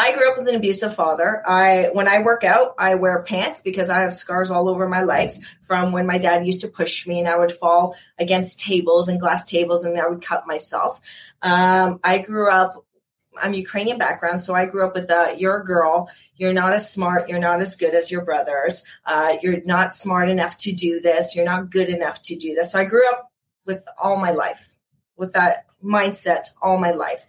I grew up with an abusive father. I when I work out, I wear pants because I have scars all over my legs from when my dad used to push me and I would fall against tables and glass tables and I would cut myself. Um, I grew up I'm Ukrainian background, so I grew up with the you're a girl, you're not as smart, you're not as good as your brothers, uh, you're not smart enough to do this, you're not good enough to do this. So I grew up with all my life with that mindset all my life.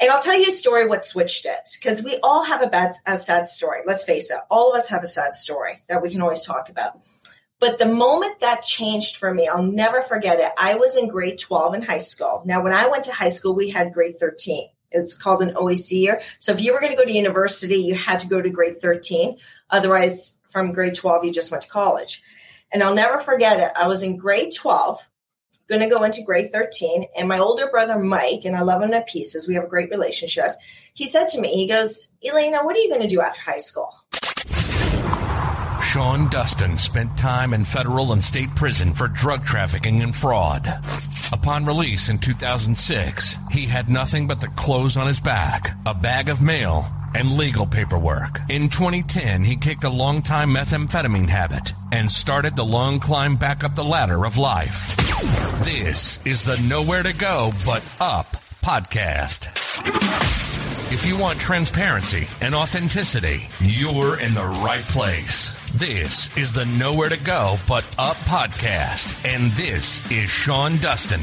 And I'll tell you a story what switched it because we all have a bad, a sad story. Let's face it, all of us have a sad story that we can always talk about. But the moment that changed for me, I'll never forget it. I was in grade 12 in high school. Now, when I went to high school, we had grade 13. It's called an OAC year. So if you were going to go to university, you had to go to grade 13. Otherwise, from grade 12, you just went to college. And I'll never forget it. I was in grade 12 going to go into grade 13. And my older brother, Mike, and I love him to pieces, we have a great relationship. He said to me, he goes, Elena, what are you going to do after high school? Sean Dustin spent time in federal and state prison for drug trafficking and fraud. Upon release in 2006, he had nothing but the clothes on his back, a bag of mail, and legal paperwork. In 2010, he kicked a long-time methamphetamine habit and started the long climb back up the ladder of life. This is the Nowhere to Go But Up podcast. If you want transparency and authenticity, you're in the right place. This is the Nowhere to Go But Up podcast, and this is Sean Dustin.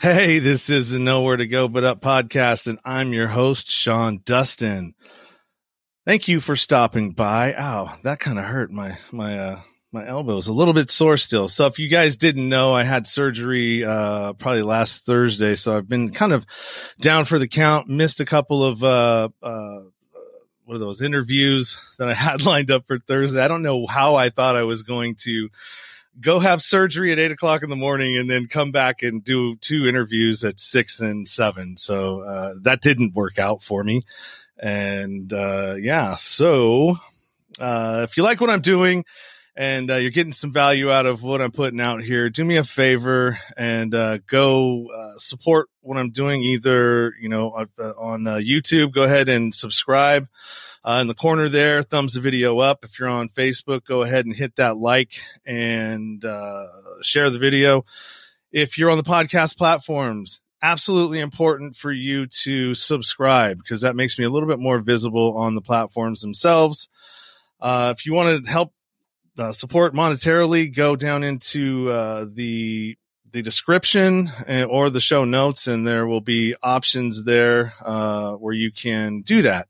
Hey, this is the Nowhere to Go But Up podcast, and I'm your host, Sean Dustin. Thank you for stopping by. Ow, that kind of hurt my my uh my elbow's a little bit sore still. So if you guys didn't know, I had surgery uh probably last Thursday, so I've been kind of down for the count, missed a couple of uh uh what are those interviews that I had lined up for Thursday. I don't know how I thought I was going to go have surgery at eight o'clock in the morning and then come back and do two interviews at six and seven. So uh, that didn't work out for me. And uh, yeah, so uh, if you like what I'm doing and uh, you're getting some value out of what I'm putting out here, do me a favor and uh, go uh, support what I'm doing either, you know, on YouTube. Go ahead and subscribe. Uh, in the corner there, thumbs the video up. If you're on Facebook, go ahead and hit that like and uh, share the video. If you're on the podcast platforms, absolutely important for you to subscribe because that makes me a little bit more visible on the platforms themselves. Uh, if you want to help uh, support monetarily, go down into uh, the the description or the show notes, and there will be options there uh, where you can do that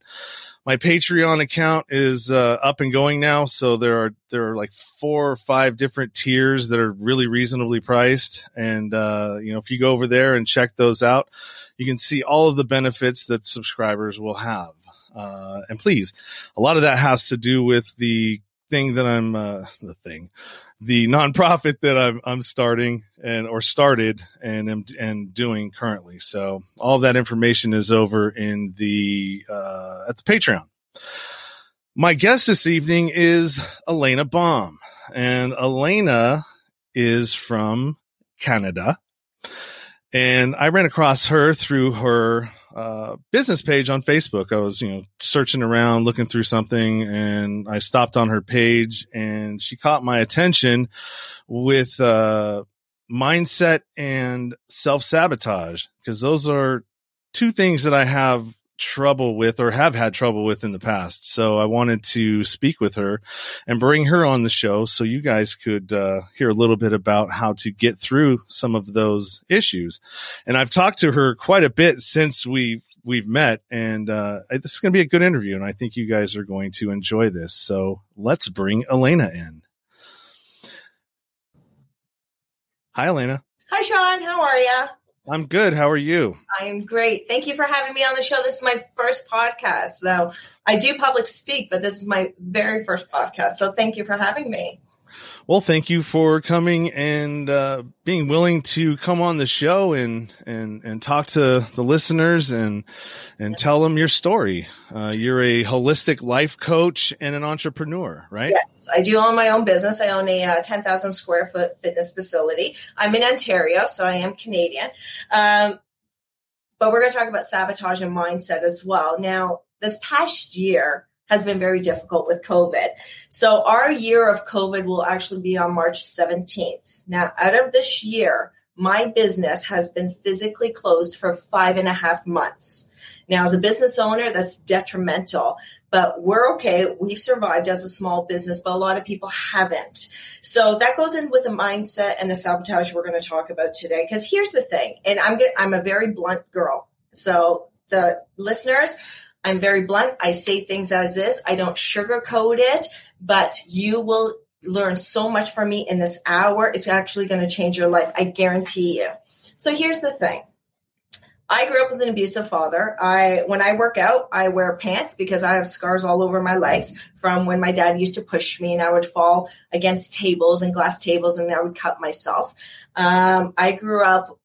my Patreon account is uh, up and going now, so there are there are like four or five different tiers that are really reasonably priced, and uh, you know if you go over there and check those out, you can see all of the benefits that subscribers will have. Uh, and please, a lot of that has to do with the thing that I'm uh, the thing, the nonprofit that I'm I'm starting and or started and am and doing currently. So all that information is over in the uh, at the Patreon. My guest this evening is Elena Baum, and Elena is from Canada. And I ran across her through her uh, business page on Facebook. I was, you know, searching around, looking through something, and I stopped on her page, and she caught my attention with uh, mindset and self sabotage because those are two things that I have trouble with or have had trouble with in the past. So I wanted to speak with her and bring her on the show so you guys could uh, hear a little bit about how to get through some of those issues. And I've talked to her quite a bit since we've we've met, and uh, this is going to be a good interview, and I think you guys are going to enjoy this. So let's bring Elena in. Hi, Elena. Hi, Sean. How are you? I'm good. How are you? I am great. Thank you for having me on the show. This is my first podcast. So I do public speak, but this is my very first podcast. So thank you for having me. Well, thank you for coming and uh, being willing to come on the show and and and talk to the listeners and and tell them your story. Uh, you're a holistic life coach and an entrepreneur, right? Yes, I do own my own business. I own a uh, 10,000 square foot fitness facility. I'm in Ontario, so I am Canadian. Um, but we're going to talk about sabotage and mindset as well. Now, this past year has been very difficult with COVID. So our year of COVID will actually be on March 17th. Now, out of this year, my business has been physically closed for five and a half months. Now, as a business owner, that's detrimental, but we're okay. We survived as a small business, but a lot of people haven't. So that goes in with the mindset and the sabotage we're going to talk about today. Because here's the thing, and I'm I'm a very blunt girl. So the listeners, I'm very blunt. I say things as is. I don't sugarcoat it, but you will learn so much from me in this hour. It's actually going to change your life. I guarantee you. So here's the thing. I grew up with an abusive father. I when I work out, I wear pants because I have scars all over my legs from when my dad used to push me and I would fall against tables and glass tables and I would cut myself. Um, I grew up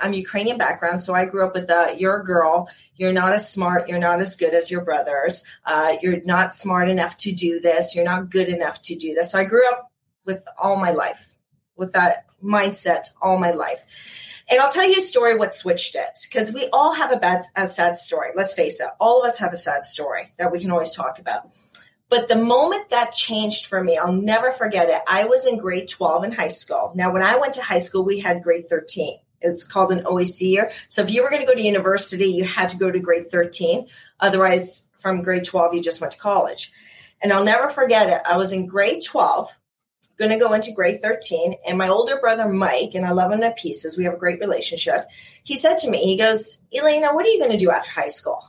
I'm Ukrainian background, so I grew up with a you're a girl, you're not as smart, you're not as good as your brothers, uh, you're not smart enough to do this, you're not good enough to do this. So I grew up with all my life, with that mindset all my life. And I'll tell you a story what switched it because we all have a bad, a sad story. Let's face it, all of us have a sad story that we can always talk about. But the moment that changed for me, I'll never forget it. I was in grade 12 in high school. Now, when I went to high school, we had grade 13 it's called an OAC year. So if you were going to go to university, you had to go to grade 13. Otherwise, from grade 12, you just went to college. And I'll never forget it. I was in grade 12, going to go into grade 13, and my older brother, Mike, and I love him to pieces. We have a great relationship. He said to me, he goes, Elena, what are you going to do after high school?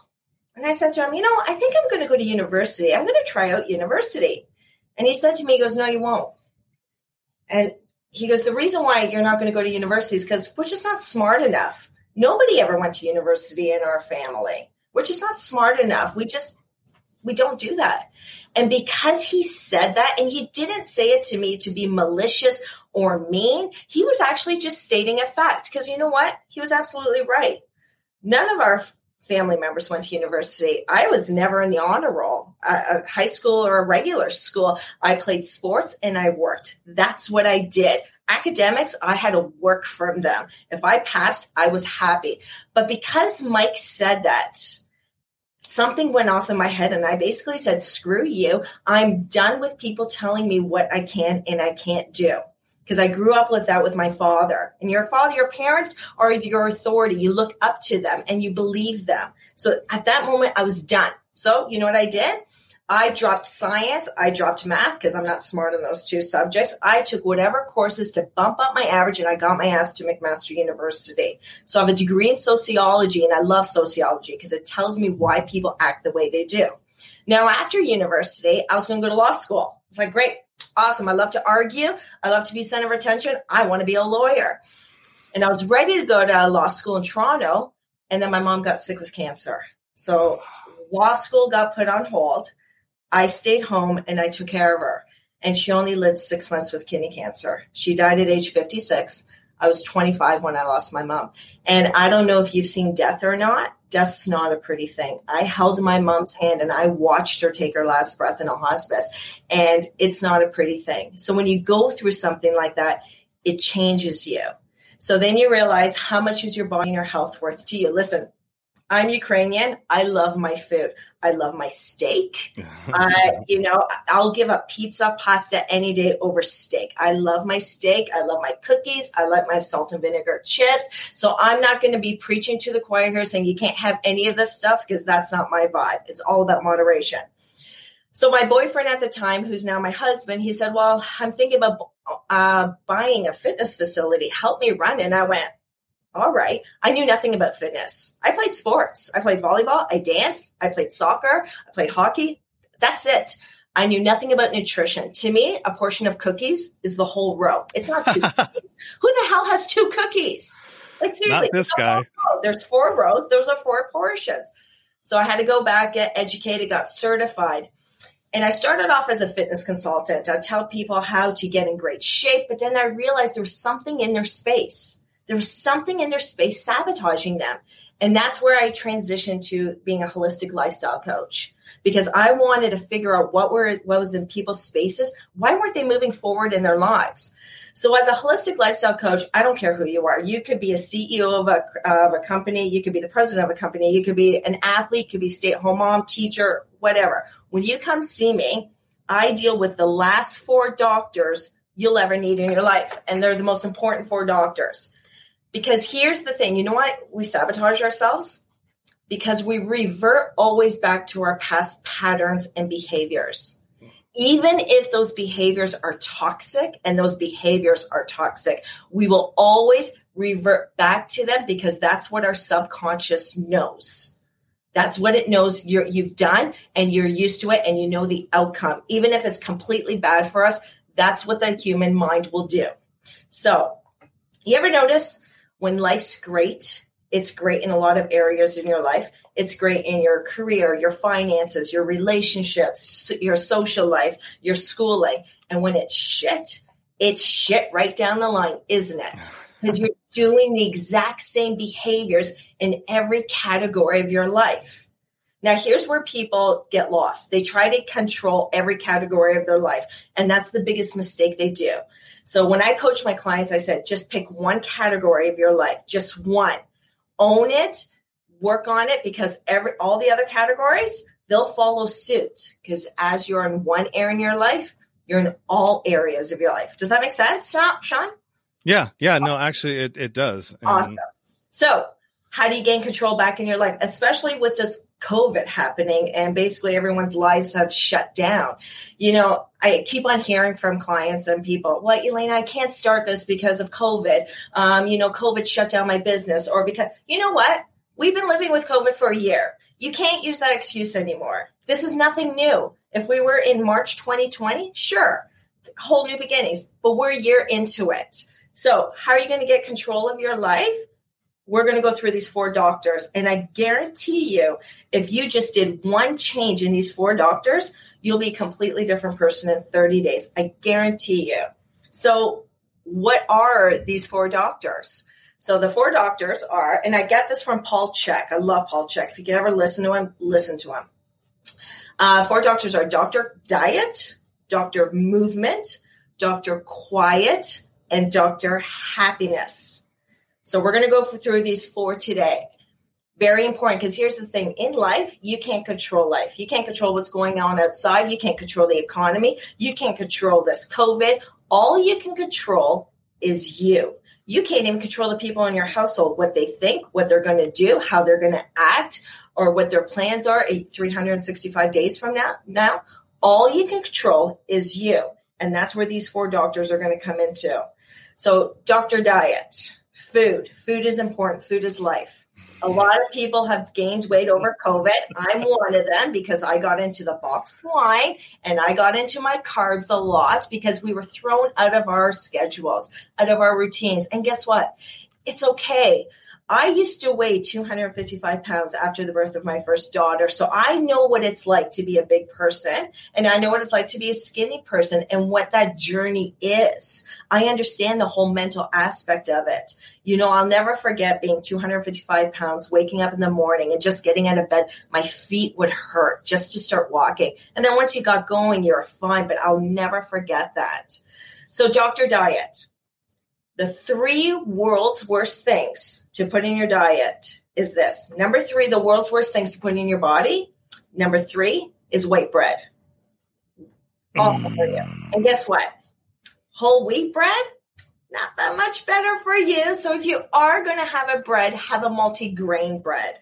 And I said to him, you know, I think I'm going to go to university. I'm going to try out university. And he said to me, he goes, no, you won't. And he goes, the reason why you're not going to go to university is because we're just not smart enough. Nobody ever went to university in our family. We're just not smart enough. We just, we don't do that. And because he said that, and he didn't say it to me to be malicious or mean, he was actually just stating a fact. Because you know what? He was absolutely right. None of our family members went to university. I was never in the honor roll, a, high school or a regular school. I played sports and I worked. That's what I did. Academics, I had to work from them. If I passed, I was happy. But because Mike said that, something went off in my head and I basically said, screw you. I'm done with people telling me what I can and I can't do because I grew up with that with my father. And your father, your parents are your authority. You look up to them and you believe them. So at that moment, I was done. So you know what I did? I dropped science. I dropped math because I'm not smart in those two subjects. I took whatever courses to bump up my average and I got my ass to McMaster University. So I have a degree in sociology and I love sociology because it tells me why people act the way they do. Now, after university, I was going to go to law school. It's like, great, awesome. I love to argue. I love to be center of attention. I want to be a lawyer. And I was ready to go to law school in Toronto. And then my mom got sick with cancer. So law school got put on hold. I stayed home and I took care of her. And she only lived six months with kidney cancer. She died at age 56. I was 25 when I lost my mom. And I don't know if you've seen death or not. Death's not a pretty thing. I held my mom's hand and I watched her take her last breath in a hospice. And it's not a pretty thing. So when you go through something like that, it changes you. So then you realize how much is your body and your health worth to you. Listen, I'm Ukrainian. I love my food. I love my steak. I, you know, I'll give up pizza, pasta any day over steak. I love my steak. I love my cookies. I like my salt and vinegar chips. So I'm not going to be preaching to the choir here saying you can't have any of this stuff because that's not my vibe. It's all about moderation. So my boyfriend at the time, who's now my husband, he said, "Well, I'm thinking about uh, buying a fitness facility. Help me run." And I went, all right. I knew nothing about fitness. I played sports. I played volleyball. I danced. I played soccer. I played hockey. That's it. I knew nothing about nutrition. To me, a portion of cookies is the whole row. It's not two cookies. Who the hell has two cookies? Like seriously, not this guy. There's four rows. Those are four portions. So I had to go back, get educated, got certified. And I started off as a fitness consultant. I tell people how to get in great shape, but then I realized there was something in their space. There was something in their space sabotaging them. And that's where I transitioned to being a holistic lifestyle coach because I wanted to figure out what were what was in people's spaces. Why weren't they moving forward in their lives? So, as a holistic lifestyle coach, I don't care who you are. You could be a CEO of a, of a company, you could be the president of a company, you could be an athlete, could be stay at home mom, teacher, whatever. When you come see me, I deal with the last four doctors you'll ever need in your life, and they're the most important four doctors. Because here's the thing you know what? We sabotage ourselves because we revert always back to our past patterns and behaviors even if those behaviors are toxic and those behaviors are toxic, we will always revert back to them because that's what our subconscious knows. That's what it knows you have done and you're used to it and you know the outcome. Even if it's completely bad for us, that's what the human mind will do. So, you ever notice when life's great it's great in a lot of areas in your life. It's great in your career, your finances, your relationships, your social life, your schooling. And when it's shit, it's shit right down the line, isn't it? Because you're doing the exact same behaviors in every category of your life. Now, here's where people get lost. They try to control every category of their life, and that's the biggest mistake they do. So, when I coach my clients, I said, just pick one category of your life, just one own it, work on it because every all the other categories they'll follow suit because as you're in one area in your life, you're in all areas of your life. Does that make sense, Sean? Yeah, yeah, no, actually, it it does. And awesome. So, how do you gain control back in your life, especially with this COVID happening and basically everyone's lives have shut down? You know, I keep on hearing from clients and people, well, Elena, I can't start this because of COVID. Um, you know, COVID shut down my business, or because, you know what? We've been living with COVID for a year. You can't use that excuse anymore. This is nothing new. If we were in March 2020, sure, whole new beginnings, but we're a year into it. So, how are you going to get control of your life? We're going to go through these four doctors. And I guarantee you, if you just did one change in these four doctors, you'll be a completely different person in 30 days. I guarantee you. So, what are these four doctors? So, the four doctors are, and I get this from Paul Chek. I love Paul Chek. If you can ever listen to him, listen to him. Uh, four doctors are Dr. Diet, Dr. Movement, Dr. Quiet, and Dr. Happiness. So we're going to go through these four today. Very important because here's the thing in life, you can't control life. You can't control what's going on outside. You can't control the economy. You can't control this COVID. All you can control is you. You can't even control the people in your household, what they think, what they're going to do, how they're going to act, or what their plans are 365 days from now. Now, all you can control is you. And that's where these four doctors are going to come into. So, Dr. Diet, food. Food is important. Food is life. A lot of people have gained weight over COVID. I'm one of them because I got into the boxed wine and I got into my carbs a lot because we were thrown out of our schedules, out of our routines. And guess what? It's okay. I used to weigh 255 pounds after the birth of my first daughter. So I know what it's like to be a big person and I know what it's like to be a skinny person and what that journey is. I understand the whole mental aspect of it. You know, I'll never forget being 255 pounds, waking up in the morning and just getting out of bed. My feet would hurt just to start walking. And then once you got going, you're fine, but I'll never forget that. So, Dr. Diet, the three world's worst things to put in your diet is this. Number three, the world's worst things to put in your body. Number three is white bread. Awful mm. for you. And guess what? Whole wheat bread, not that much better for you. So if you are going to have a bread, have a multi-grain bread.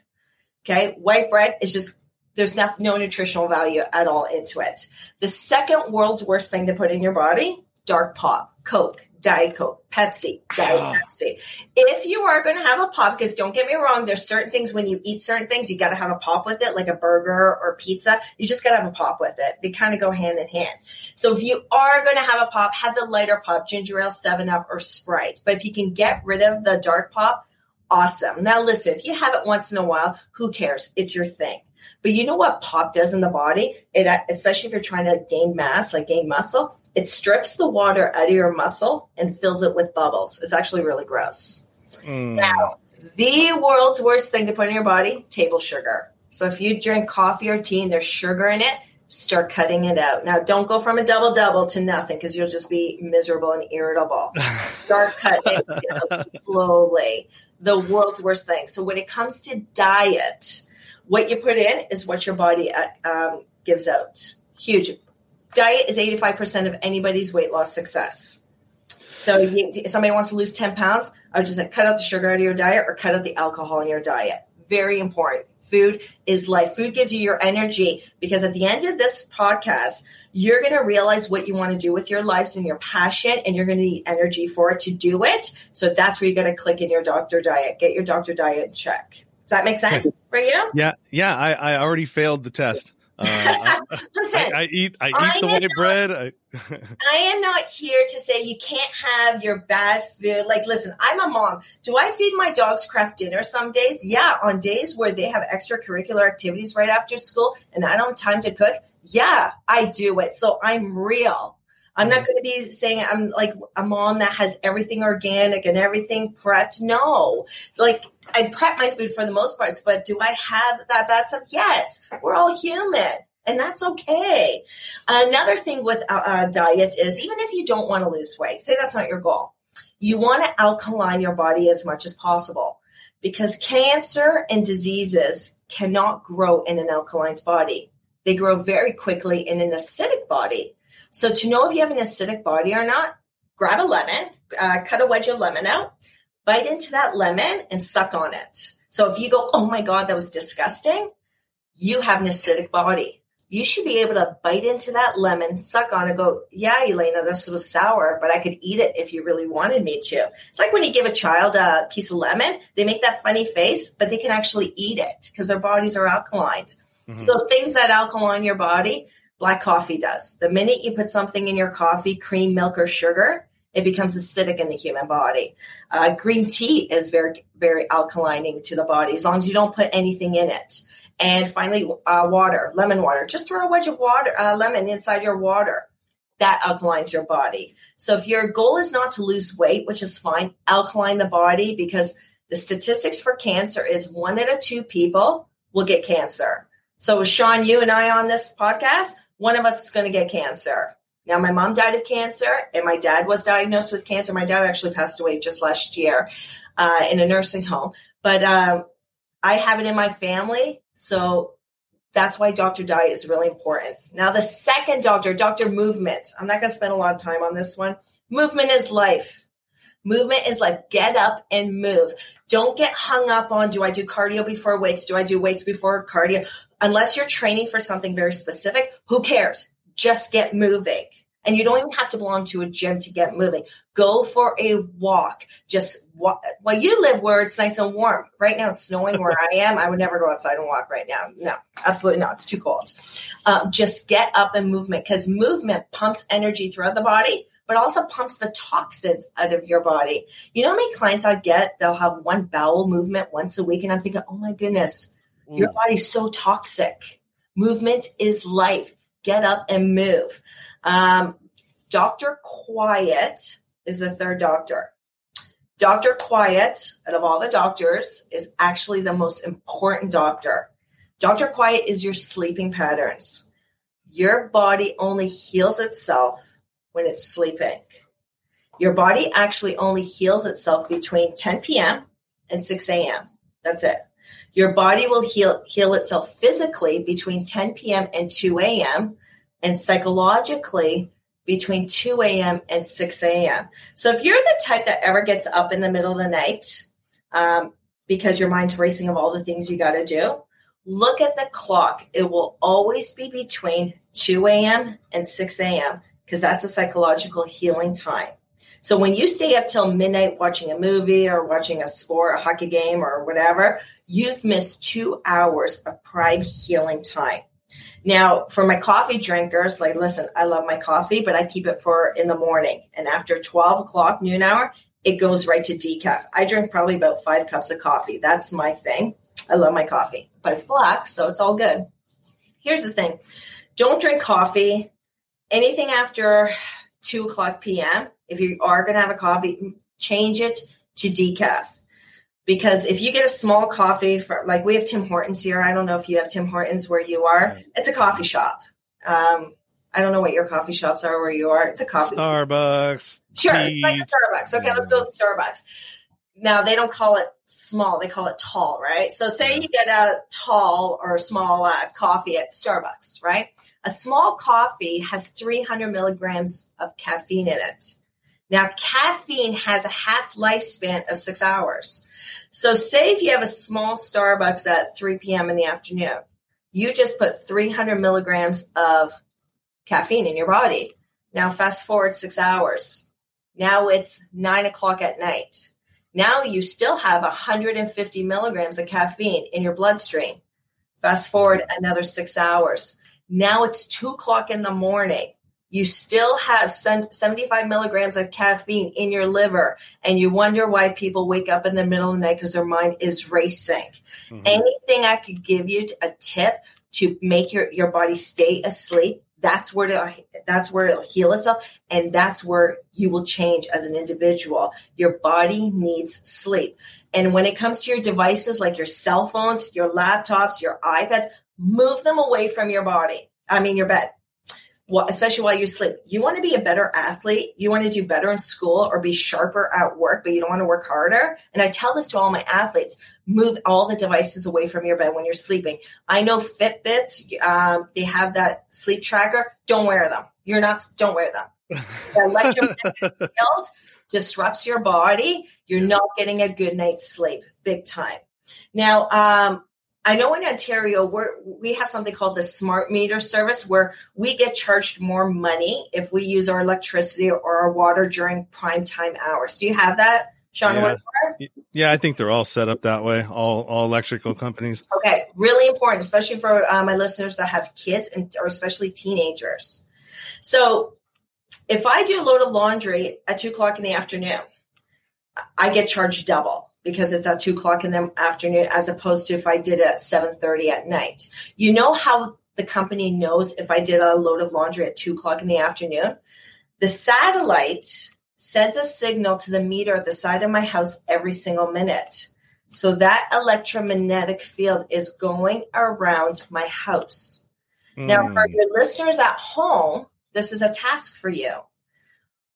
Okay. White bread is just, there's not, no nutritional value at all into it. The second world's worst thing to put in your body, dark pop, Coke, Diet Coke, Pepsi, Diet oh. Pepsi. If you are going to have a pop, because don't get me wrong, there's certain things when you eat certain things, you got to have a pop with it, like a burger or pizza. You just got to have a pop with it. They kind of go hand in hand. So if you are going to have a pop, have the lighter pop, ginger ale, 7 Up, or Sprite. But if you can get rid of the dark pop, awesome. Now listen, if you have it once in a while, who cares? It's your thing. But you know what pop does in the body? It uh, especially if you're trying to gain mass, like gain muscle, it strips the water out of your muscle and fills it with bubbles. It's actually really gross. Mm. Now, the world's worst thing to put in your body, table sugar. So if you drink coffee or tea and there's sugar in it, start cutting it out. Now, don't go from a double double to nothing because you'll just be miserable and irritable. start cutting it out slowly. The world's worst thing. So when it comes to diet, what you put in is what your body uh, um, gives out. Huge. Diet is 85% of anybody's weight loss success. So if somebody wants to lose 10 pounds, I would just like cut out the sugar out of your diet or cut out the alcohol in your diet. Very important. Food is life. Food gives you your energy because at the end of this podcast, you're going to realize what you want to do with your lives and your passion, and you're going to need energy for it to do it. So that's where you got to click in your doctor diet. Get your doctor diet in check. Does that make sense for you? Yeah, yeah. I, I already failed the test. Uh, Listen, I, I, eat I eat I the white not, bread. I, I am not here to say you can't have your bad food. Like, listen, I'm a mom. Do I feed my dogs Kraft Dinner some days? Yeah, on days where they have extracurricular activities right after school and I don't have time to cook. Yeah, I do it. So I'm real. I'm not going to be saying I'm like a mom that has everything organic and everything prepped. No, like I prep my food for the most parts, but do I have that bad stuff? Yes, we're all human. And that's okay. Another thing with a, a diet is even if you don't want to lose weight, say that's not your goal, you want to alkaline your body as much as possible because cancer and diseases cannot grow in an alkaline body. They grow very quickly in an acidic body. So to know if you have an acidic body or not, grab a lemon, uh, cut a wedge of lemon out, bite into that lemon and suck on it. So if you go, oh my God, that was disgusting, you have an acidic body. You should be able to bite into that lemon, suck on it, go, yeah, Elena, this was sour, but I could eat it if you really wanted me to. It's like when you give a child a piece of lemon, they make that funny face, but they can actually eat it because their bodies are alkaline. Mm-hmm. So things that alkaline your body, Black coffee does. The minute you put something in your coffee, cream, milk, or sugar, it becomes acidic in the human body. Uh, green tea is very, very alkalining to the body as long as you don't put anything in it. And finally, uh, water, lemon water. Just throw a wedge of water, uh, lemon inside your water. That alkalines your body. So if your goal is not to lose weight, which is fine, alkaline the body because the statistics for cancer is one out of two people will get cancer. So Sean, you and I on this podcast, one of us is going to get cancer. Now, my mom died of cancer, and my dad was diagnosed with cancer. My dad actually passed away just last year uh, in a nursing home, but um, I have it in my family. So that's why Dr. Diet is really important. Now, the second doctor, Dr. Movement. I'm not going to spend a lot of time on this one. Movement is life. Movement is like get up and move. Don't get hung up on do I do cardio before weights? Do I do weights before cardio? Unless you're training for something very specific, who cares? Just get moving. And you don't even have to belong to a gym to get moving. Go for a walk. Just walk. Well, you live where it's nice and warm. Right now it's snowing where I am. I would never go outside and walk right now. No, absolutely not. It's too cold. Um, just get up and movement because movement pumps energy throughout the body but also pumps the toxins out of your body. You know how many clients I get? They'll have one bowel movement once a week, and I'm thinking, oh my goodness. Your body's so toxic. Movement is life. Get up and move. Um, Dr. Quiet is the third doctor. Dr. Quiet, out of all the doctors, is actually the most important doctor. Dr. Quiet is your sleeping patterns. Your body only heals itself when it's sleeping. Your body actually only heals itself between 10 p.m. and 6 a.m. That's it. Your body will heal, heal itself physically between 10 p.m. and 2 a.m. and psychologically between 2 a.m. and 6 a.m. So if you're the type that ever gets up in the middle of the night um, because your mind's racing of all the things you got to do, look at the clock. It will always be between 2 a.m. and 6 a.m because that's the psychological healing time. So when you stay up till midnight watching a movie or watching a sport, a hockey game or whatever, you've missed two hours of prime healing time. Now, for my coffee drinkers, like, listen, I love my coffee, but I keep it for in the morning. And after 12 o'clock, noon hour, it goes right to decaf. I drink probably about five cups of coffee. That's my thing. I love my coffee, but it's black, so it's all good. Here's the thing don't drink coffee anything after 2 o'clock p.m. If you are going to have a coffee, change it to decaf. Because if you get a small coffee, for, like we have Tim Hortons here, I don't know if you have Tim Hortons where you are. It's a coffee shop. Um, I don't know what your coffee shops are where you are. It's a coffee. Starbucks. Sure, it's like a Starbucks. Okay, let's go with Starbucks. Now they don't call it small; they call it tall, right? So, say you get a tall or small uh, coffee at Starbucks, right? A small coffee has 300 milligrams of caffeine in it. Now, caffeine has a half lifespan of six hours. So, say if you have a small Starbucks at 3 p.m. in the afternoon, you just put 300 milligrams of caffeine in your body. Now, fast forward six hours. Now it's nine o'clock at night. Now you still have 150 milligrams of caffeine in your bloodstream. Fast forward another six hours. Now it's two o'clock in the morning. You still have 75 milligrams of caffeine in your liver, and you wonder why people wake up in the middle of the night because their mind is racing. Mm-hmm. Anything I could give you a tip to make your, your body stay asleep that's where to, that's where it'll heal itself and that's where you will change as an individual your body needs sleep and when it comes to your devices like your cell phones your laptops your ipads move them away from your body i mean your bed well, especially while you sleep. You want to be a better athlete. You want to do better in school or be sharper at work, but you don't want to work harder. And I tell this to all my athletes: move all the devices away from your bed when you're sleeping. I know Fitbits; um, they have that sleep tracker. Don't wear them. You're not. Don't wear them. The electromagnetic field disrupts your body. You're not getting a good night's sleep, big time. Now, um, I know in Ontario we we have something called the smart meter service where we get charged more money if we use our electricity or our water during prime time hours. Do you have that, Sean? Yeah. yeah, I think they're all set up that way. All all electrical companies. Okay, really important, especially for uh, my listeners that have kids and or especially teenagers. So, if I do a load of laundry at two o'clock in the afternoon, I get charged double because it's at two o'clock in the afternoon as opposed to if I did it at 7:30 at night. You know how the company knows if I did a load of laundry at two o'clock in the afternoon? The satellite sends a signal to the meter at the side of my house every single minute. So that electromagnetic field is going around my house. Mm. Now, for hmm. your listeners at home, this is a task for you.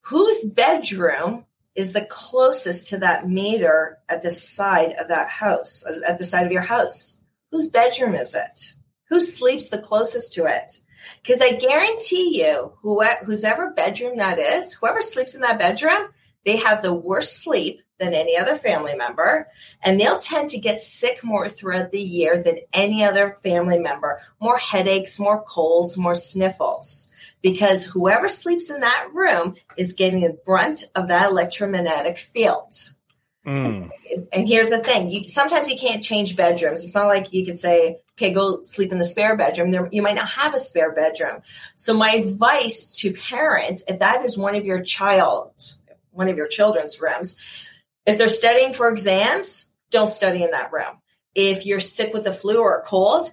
Whose bedroom is the closest to that meter at the side of that house, at the side of your house. Whose bedroom is it? Who sleeps the closest to it? Because I guarantee you, whose ever bedroom that is, whoever sleeps in that bedroom, they have the worst sleep than any other family member, and they'll tend to get sick more throughout the year than any other family member. More headaches, more colds, more sniffles because whoever sleeps in that room is getting the brunt of that electromagnetic field. Mm. And here's the thing: you sometimes you can't change bedrooms. It's not like you could say, "Okay, go sleep in the spare bedroom." There, you might not have a spare bedroom. So, my advice to parents, if that is one of your child, one of your children's rooms, if they're studying for exams, don't study in that room. If you're sick with the flu or a cold,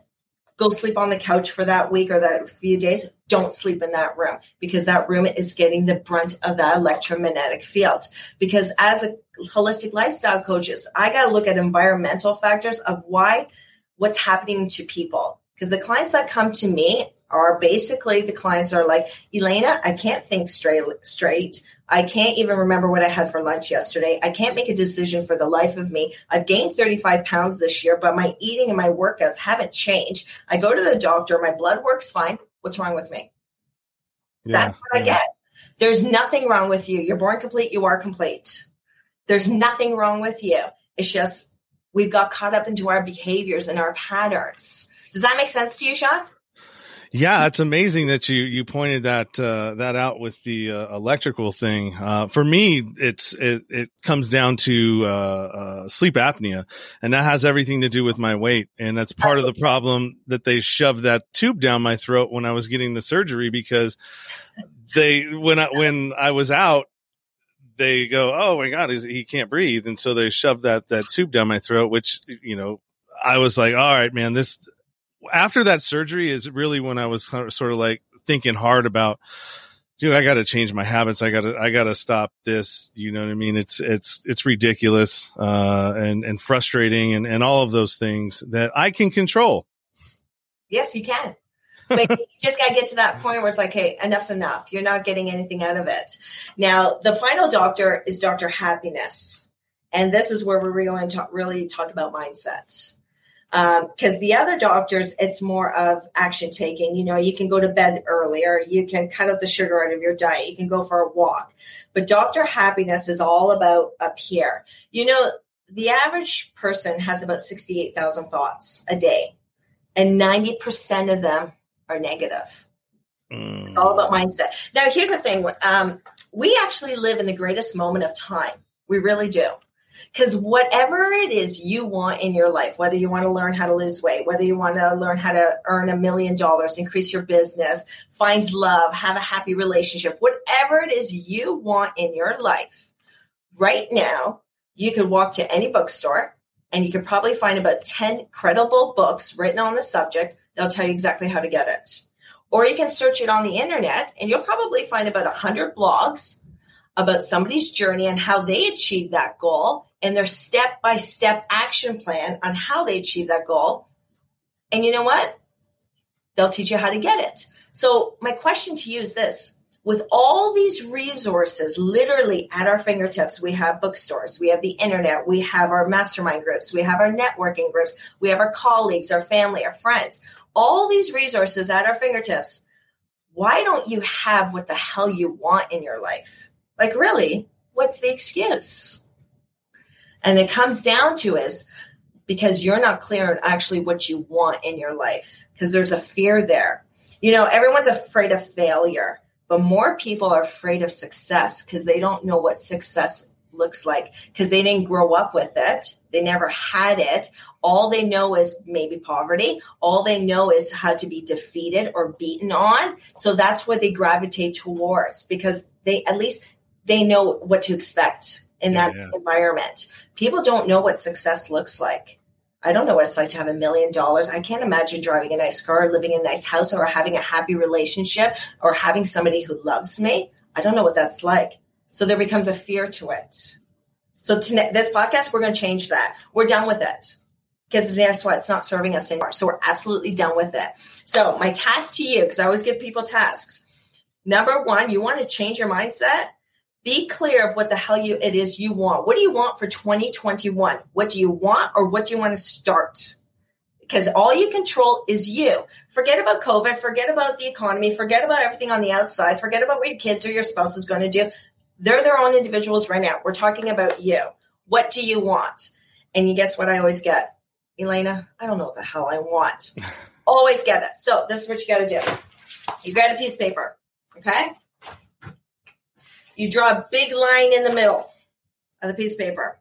go sleep on the couch for that week or that few days. Don't sleep in that room because that room is getting the brunt of that electromagnetic field. Because as a holistic lifestyle coaches, I got to look at environmental factors of why what's happening to people. Because the clients that come to me are basically the clients are like, Elena, I can't think straight straight. I can't even remember what I had for lunch yesterday. I can't make a decision for the life of me. I've gained 35 pounds this year, but my eating and my workouts haven't changed. I go to the doctor, my blood works fine. What's wrong with me? Yeah, That's what yeah. I get. There's nothing wrong with you. You're born complete, you are complete. There's nothing wrong with you. It's just we've got caught up into our behaviors and our patterns. Does that make sense to you, Sean? Yeah, it's amazing that you you pointed that uh, that out with the uh, electrical thing. Uh, for me, it's it it comes down to uh, uh, sleep apnea, and that has everything to do with my weight, and that's part Absolutely. of the problem that they shoved that tube down my throat when I was getting the surgery because they when I when I was out they go, "Oh my God, he can't breathe," and so they shoved that that tube down my throat, which you know I was like, all right, man, this after that surgery is really when I was sort of like thinking hard about, dude, I got to change my habits. I got to, I got to stop this. You know what I mean? It's, it's, it's ridiculous, uh, and, and frustrating and, and all of those things that I can control. Yes, you can. but you just got to get to that point where it's like, hey, enough's enough. You're not getting anything out of it. Now, the final doctor is Dr. Happiness. And this is where we're really talk, really talk about mindset because um, the other doctors it's more of action taking. You know you can go to bed earlier. You can cut out the sugar out of your diet. You can go for a walk. But dr happiness is all about up here. You know the average person has about 68000 thoughts a day and 90% of them are negative. Mm. it's all about mindset. Now here's the thing. Um, we actually live in the greatest moment of time. We really do because whatever it is you want in your life, whether you want to learn how to lose weight, whether you want to learn how to earn a million dollars, increase your business, find love, have a happy relationship, whatever it is you want in your life, right now, you could walk to any bookstore and you could probably find about 10 credible books written on the subject. They'll tell you exactly how to get it. Or you can search it on the internet and you'll probably find about 100 blogs about somebody's journey and how they achieved that goal and their step by step action plan on how they achieve that goal. And you know what? They'll teach you how to get it. So, my question to you is this with all these resources literally at our fingertips, we have bookstores, we have the internet, we have our mastermind groups, we have our networking groups, we have our colleagues, our family, our friends, all these resources at our fingertips. Why don't you have what the hell you want in your life? Like, really, what's the excuse? And it comes down to is because you're not clear on actually what you want in your life, because there's a fear there. You know, everyone's afraid of failure, but more people are afraid of success because they don't know what success looks like because they didn't grow up with it. They never had it. All they know is maybe poverty. All they know is how to be defeated or beaten on. So that's what they gravitate towards because they at least they know what to expect in that yeah. environment. People don't know what success looks like. I don't know what it's like to have a million dollars. I can't imagine driving a nice car, living in a nice house, or having a happy relationship, or having somebody who loves me. I don't know what that's like. So there becomes a fear to it. So to this podcast, we're going to change that. We're done with it because guess what? It's not serving us anymore. So we're absolutely done with it. So my task to you, because I always give people tasks. Number one, you want to change your mindset be clear of what the hell you it is you want. What do you want for 2021? What do you want or what do you want to start? Because all you control is you. Forget about COVID, forget about the economy, forget about everything on the outside, forget about what your kids or your spouse is going to do. They're their own individuals right now. We're talking about you. What do you want? And you guess what I always get? Elena, I don't know what the hell I want. always get it. So this is what you got to do. You grab a piece of paper, okay? You draw a big line in the middle of the piece of paper.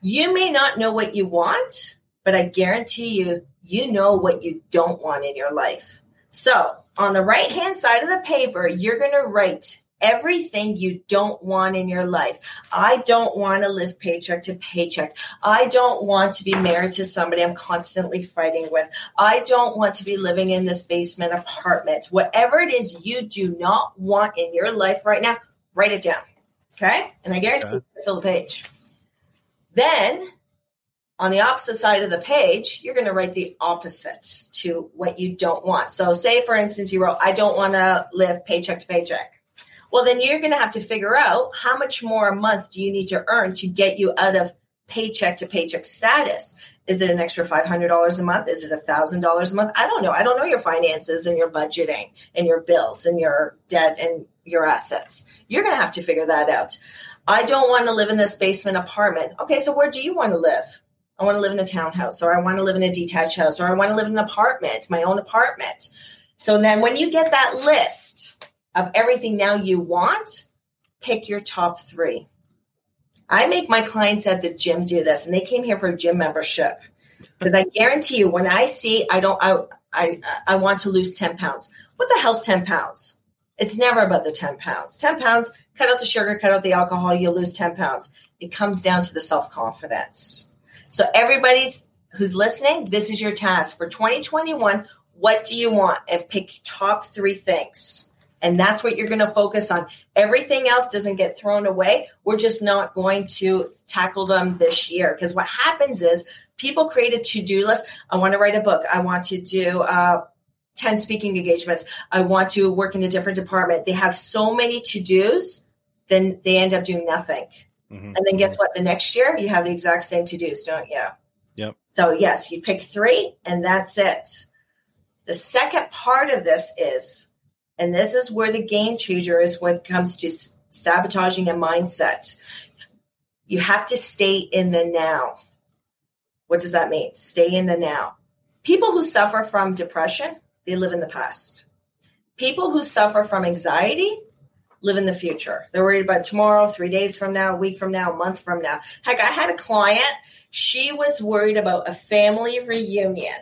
You may not know what you want, but I guarantee you, you know what you don't want in your life. So on the right hand side of the paper, you're going to write everything you don't want in your life. I don't want to live paycheck to paycheck. I don't want to be married to somebody I'm constantly fighting with. I don't want to be living in this basement apartment. Whatever it is you do not want in your life right now, write it down. Okay. And I guarantee okay. you fill the page. Then on the opposite side of the page, you're going to write the opposite to what you don't want. So, say for instance, you wrote, I don't want to live paycheck to paycheck. Well, then you're going to have to figure out how much more a month do you need to earn to get you out of paycheck to paycheck status. Is it an extra $500 a month? Is it $1,000 a month? I don't know. I don't know your finances and your budgeting and your bills and your debt and your assets. You're going to have to figure that out. I don't want to live in this basement apartment. Okay, so where do you want to live? I want to live in a townhouse or I want to live in a detached house or I want to live in an apartment, my own apartment. So then when you get that list of everything now you want, pick your top three. I make my clients at the gym do this, and they came here for a gym membership because I guarantee you, when I see I don't, I, I, I want to lose ten pounds. What the hell's ten pounds? It's never about the 10 pounds. 10 pounds, cut out the sugar, cut out the alcohol, you'll lose 10 pounds. It comes down to the self confidence. So everybody's who's listening, this is your task for 2021. What do you want? And pick top three things. And that's what you're going to focus on. Everything else doesn't get thrown away. We're just not going to tackle them this year. Because what happens is people create a to do list. I want to write a book. I want to do uh, 10 speaking engagements. I want to work in a different department. They have so many to dos, then they end up doing nothing. Mm-hmm. And then guess what? The next year, you have the exact same to dos, don't you? Yep. So, yes, you pick three, and that's it. The second part of this is, and this is where the game changer is when it comes to sabotaging a mindset. You have to stay in the now. What does that mean? Stay in the now. People who suffer from depression, they live in the past. People who suffer from anxiety live in the future. They're worried about tomorrow, three days from now, a week from now, a month from now. Heck, I had a client, she was worried about a family reunion.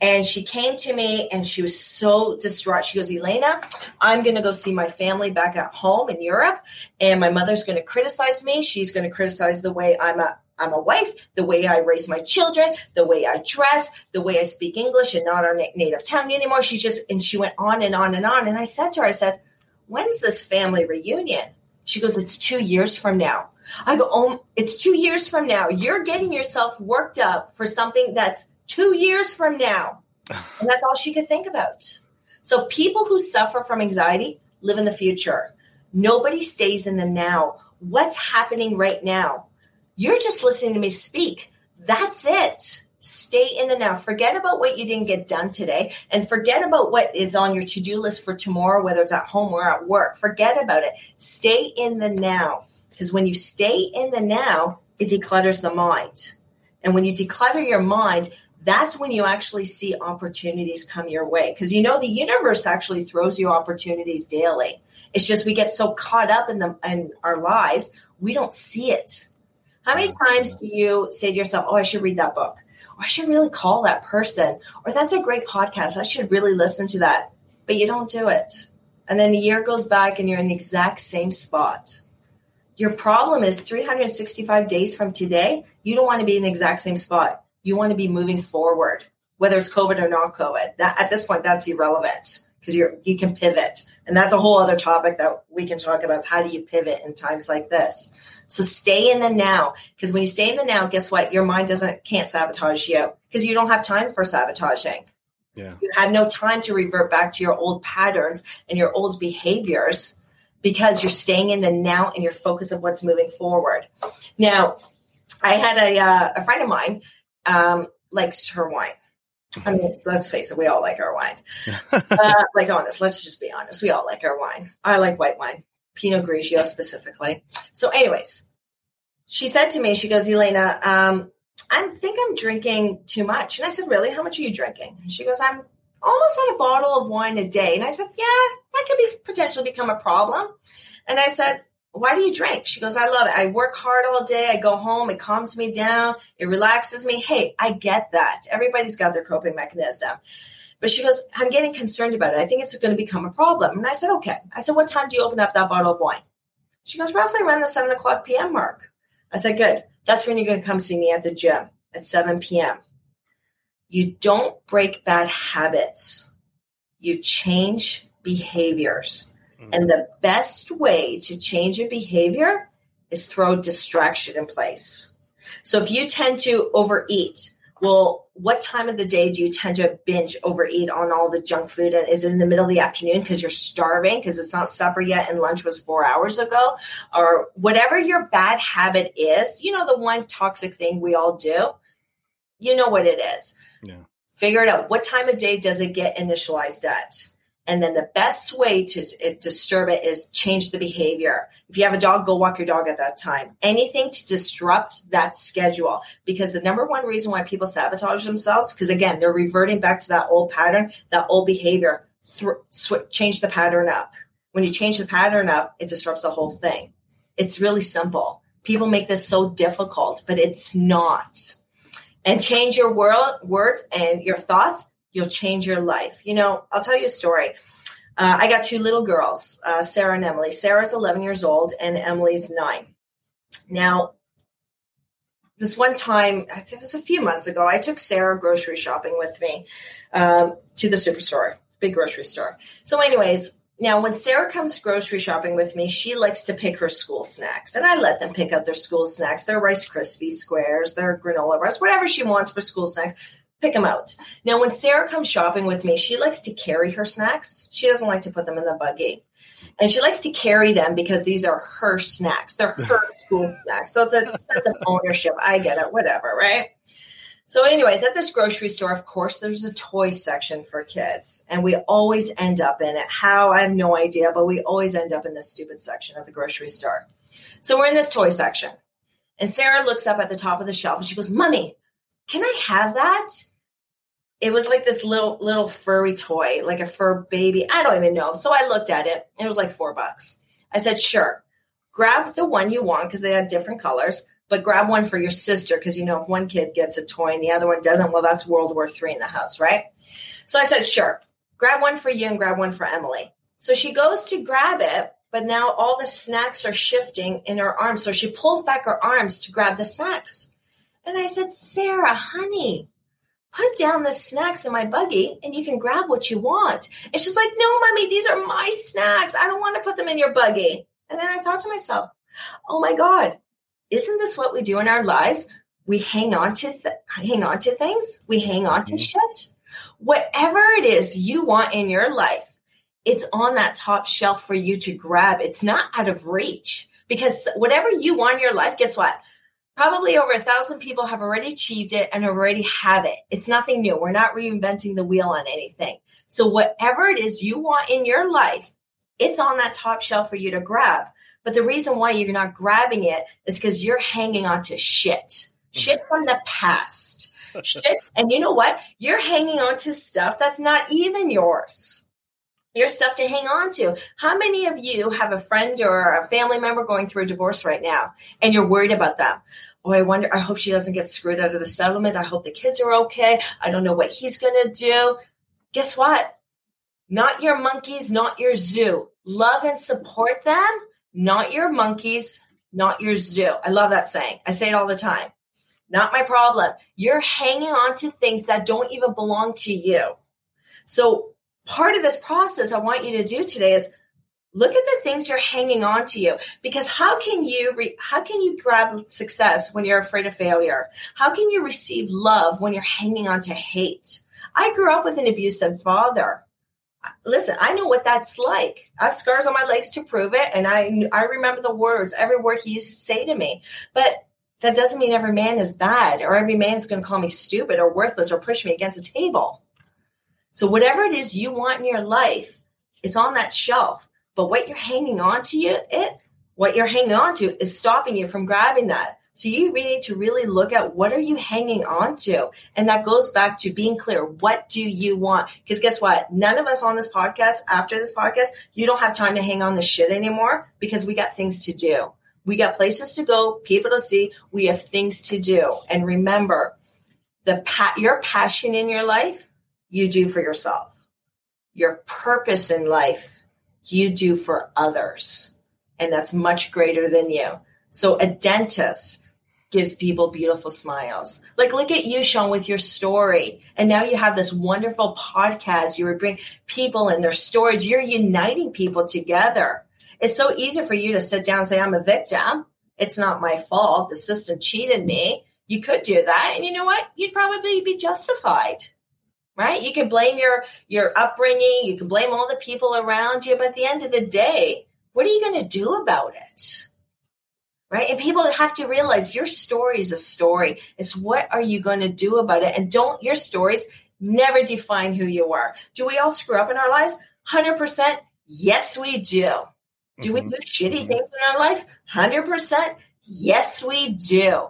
And she came to me and she was so distraught. She goes, Elena, I'm going to go see my family back at home in Europe. And my mother's going to criticize me. She's going to criticize the way I'm I'm a wife, the way I raise my children, the way I dress, the way I speak English and not our native tongue anymore. She's just, and she went on and on and on. And I said to her, I said, when's this family reunion? She goes, it's two years from now. I go, oh, it's two years from now. You're getting yourself worked up for something that's two years from now. And that's all she could think about. So people who suffer from anxiety live in the future. Nobody stays in the now. What's happening right now? You're just listening to me speak. That's it. Stay in the now. Forget about what you didn't get done today and forget about what is on your to do list for tomorrow, whether it's at home or at work. Forget about it. Stay in the now. Because when you stay in the now, it declutters the mind. And when you declutter your mind, that's when you actually see opportunities come your way. Because you know, the universe actually throws you opportunities daily. It's just we get so caught up in the in our lives, we don't see it. How many times do you say to yourself, Oh, I should read that book? Or I should really call that person? Or that's a great podcast. I should really listen to that. But you don't do it. And then a year goes back and you're in the exact same spot. Your problem is 365 days from today, you don't want to be in the exact same spot. You want to be moving forward, whether it's COVID or not COVID. That, at this point, that's irrelevant because you're you can pivot. And that's a whole other topic that we can talk about is how do you pivot in times like this. So stay in the now. Because when you stay in the now, guess what? Your mind doesn't can't sabotage you because you don't have time for sabotaging. Yeah. You have no time to revert back to your old patterns and your old behaviors because you're staying in the now and your focus of what's moving forward. Now, I had a, uh, a friend of mine um, likes her wine. I mean, let's face it, we all like our wine. uh, like, honest, let's just be honest. We all like our wine. I like white wine. Pinot Grigio specifically. So, anyways, she said to me, she goes, Elena, um, I think I'm drinking too much. And I said, Really? How much are you drinking? And she goes, I'm almost at a bottle of wine a day. And I said, Yeah, that could be potentially become a problem. And I said, Why do you drink? She goes, I love it. I work hard all day. I go home. It calms me down. It relaxes me. Hey, I get that. Everybody's got their coping mechanism. But she goes, I'm getting concerned about it. I think it's going to become a problem. And I said, okay. I said, what time do you open up that bottle of wine? She goes, roughly around the seven o'clock PM mark. I said, good. That's when you're going to come see me at the gym at 7 p.m. You don't break bad habits. You change behaviors. Mm-hmm. And the best way to change a behavior is throw distraction in place. So if you tend to overeat, well, what time of the day do you tend to binge overeat on all the junk food? And Is it in the middle of the afternoon because you're starving because it's not supper yet and lunch was four hours ago? Or whatever your bad habit is, you know, the one toxic thing we all do, you know what it is. Yeah. Figure it out. What time of day does it get initialized at? And then the best way to it, disturb it is change the behavior. If you have a dog, go walk your dog at that time. Anything to disrupt that schedule. Because the number one reason why people sabotage themselves, because again, they're reverting back to that old pattern, that old behavior. Th- sw- change the pattern up. When you change the pattern up, it disrupts the whole thing. It's really simple. People make this so difficult, but it's not. And change your world, words and your thoughts you'll change your life. You know, I'll tell you a story. Uh, I got two little girls, uh, Sarah and Emily. Sarah's 11 years old and Emily's nine. Now, this one time, I think it was a few months ago, I took Sarah grocery shopping with me um, to the superstore, big grocery store. So, anyways, now when Sarah comes grocery shopping with me, she likes to pick her school snacks, and I let them pick out their school snacks, their Rice Krispie squares, their granola bars, whatever she wants for school snacks. Pick them out. Now, when Sarah comes shopping with me, she likes to carry her snacks. She doesn't like to put them in the buggy and she likes to carry them because these are her snacks. They're her school snacks. So it's a sense of ownership. I get it, whatever, right? So, anyways, at this grocery store, of course, there's a toy section for kids, and we always end up in it. How I have no idea, but we always end up in this stupid section of the grocery store. So we're in this toy section, and Sarah looks up at the top of the shelf and she goes, "Mummy, can I have that?" it was like this little little furry toy, like a fur baby. I don't even know. So I looked at it. It was like four bucks. I said, sure. Grab the one you want because they had different colors, but grab one for your sister because you know if one kid gets a toy and the other one doesn't, well, that's World War Three in the house, right? So I said, sure. Grab one for you and grab one for Emily. So she goes to grab it, but now all the snacks are shifting in her arms. So she pulls back her arms to grab the snacks. And I said, Sarah, honey, put down the snacks in my buggy and you can grab what you want. And she's like, no, mommy, these are my snacks. I don't want to put them in your buggy. And then I thought to myself, oh my God, isn't this what we do in our lives? We hang on to th- hang on to things. We hang on to mm-hmm. shit. Whatever it is you want in your life, it's on that top shelf for you to grab. It's not out of reach because whatever you want in your life, guess what? Probably over a thousand people have already achieved it and already have it. It's nothing new. We're not reinventing the wheel on anything. So, whatever it is you want in your life, it's on that top shelf for you to grab. But the reason why you're not grabbing it is because you're hanging on to shit, mm. shit from the past. shit. And you know what? You're hanging on to stuff that's not even yours your stuff to hang on to. How many of you have a friend or a family member going through a divorce right now and you're worried about them? Oh, I wonder, I hope she doesn't get screwed out of the settlement. I hope the kids are okay. I don't know what he's going to do. Guess what? Not your monkeys, not your zoo. Love and support them, not your monkeys, not your zoo. I love that saying. I say it all the time. Not my problem. You're hanging on to things that don't even belong to you. So part of this process I want you to do today is look at the things you're hanging on to you. Because how can you re- how can you grab success when you're afraid of failure? How can you receive love when you're hanging on to hate? I grew up with an abusive father. Listen i know what that's like. I have scars on my legs to prove it and i i remember the words every word he used to say to me. But that doesn't mean every man is bad or every man's going to call me stupid or worthless or push me against a table so whatever it is you want in your life, it's on that shelf. But what you're hanging on to you, it, what you're hanging on to is stopping you from grabbing that. So you really need to really look at what are you hanging on to? And that goes back to being clear. What do you want? Because guess what? None of us on this podcast, after this podcast, you don't have time to hang on the shit anymore because we got things to do. We got places to go, people to see. We have things to do. And remember, the pa- your passion in your life you do for yourself. Your purpose in life, you do for others. And that's much greater than you. So a dentist gives people beautiful smiles. Like, look at you, Sean, with your story. And now you have this wonderful podcast. You would bring people and their stories. You're uniting people together. It's so easy for you to sit down and say, I'm a victim. It's not my fault. The system cheated me. You could do that. And you know what? You'd probably be justified right? You can blame your your upbringing, you can blame all the people around you, but at the end of the day, what are you going to do about it? Right? And people have to realize your story is a story. It's what are you going to do about it? And don't your stories never define who you are. Do we all screw up in our lives? 100%. Yes, we do. Do mm-hmm. we do shitty mm-hmm. things in our life? 100%. Yes, we do.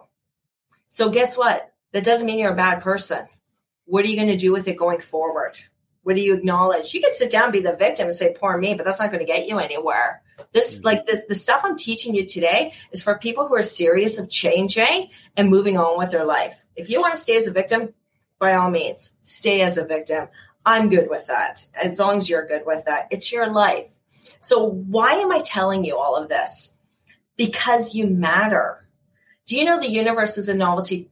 So guess what? That doesn't mean you're a bad person what are you going to do with it going forward? What do you acknowledge? You can sit down, be the victim, and say, "Poor me," but that's not going to get you anywhere. This, mm-hmm. like the, the stuff I'm teaching you today, is for people who are serious of changing and moving on with their life. If you want to stay as a victim, by all means, stay as a victim. I'm good with that. As long as you're good with that, it's your life. So why am I telling you all of this? Because you matter Do you know the universe is a novelty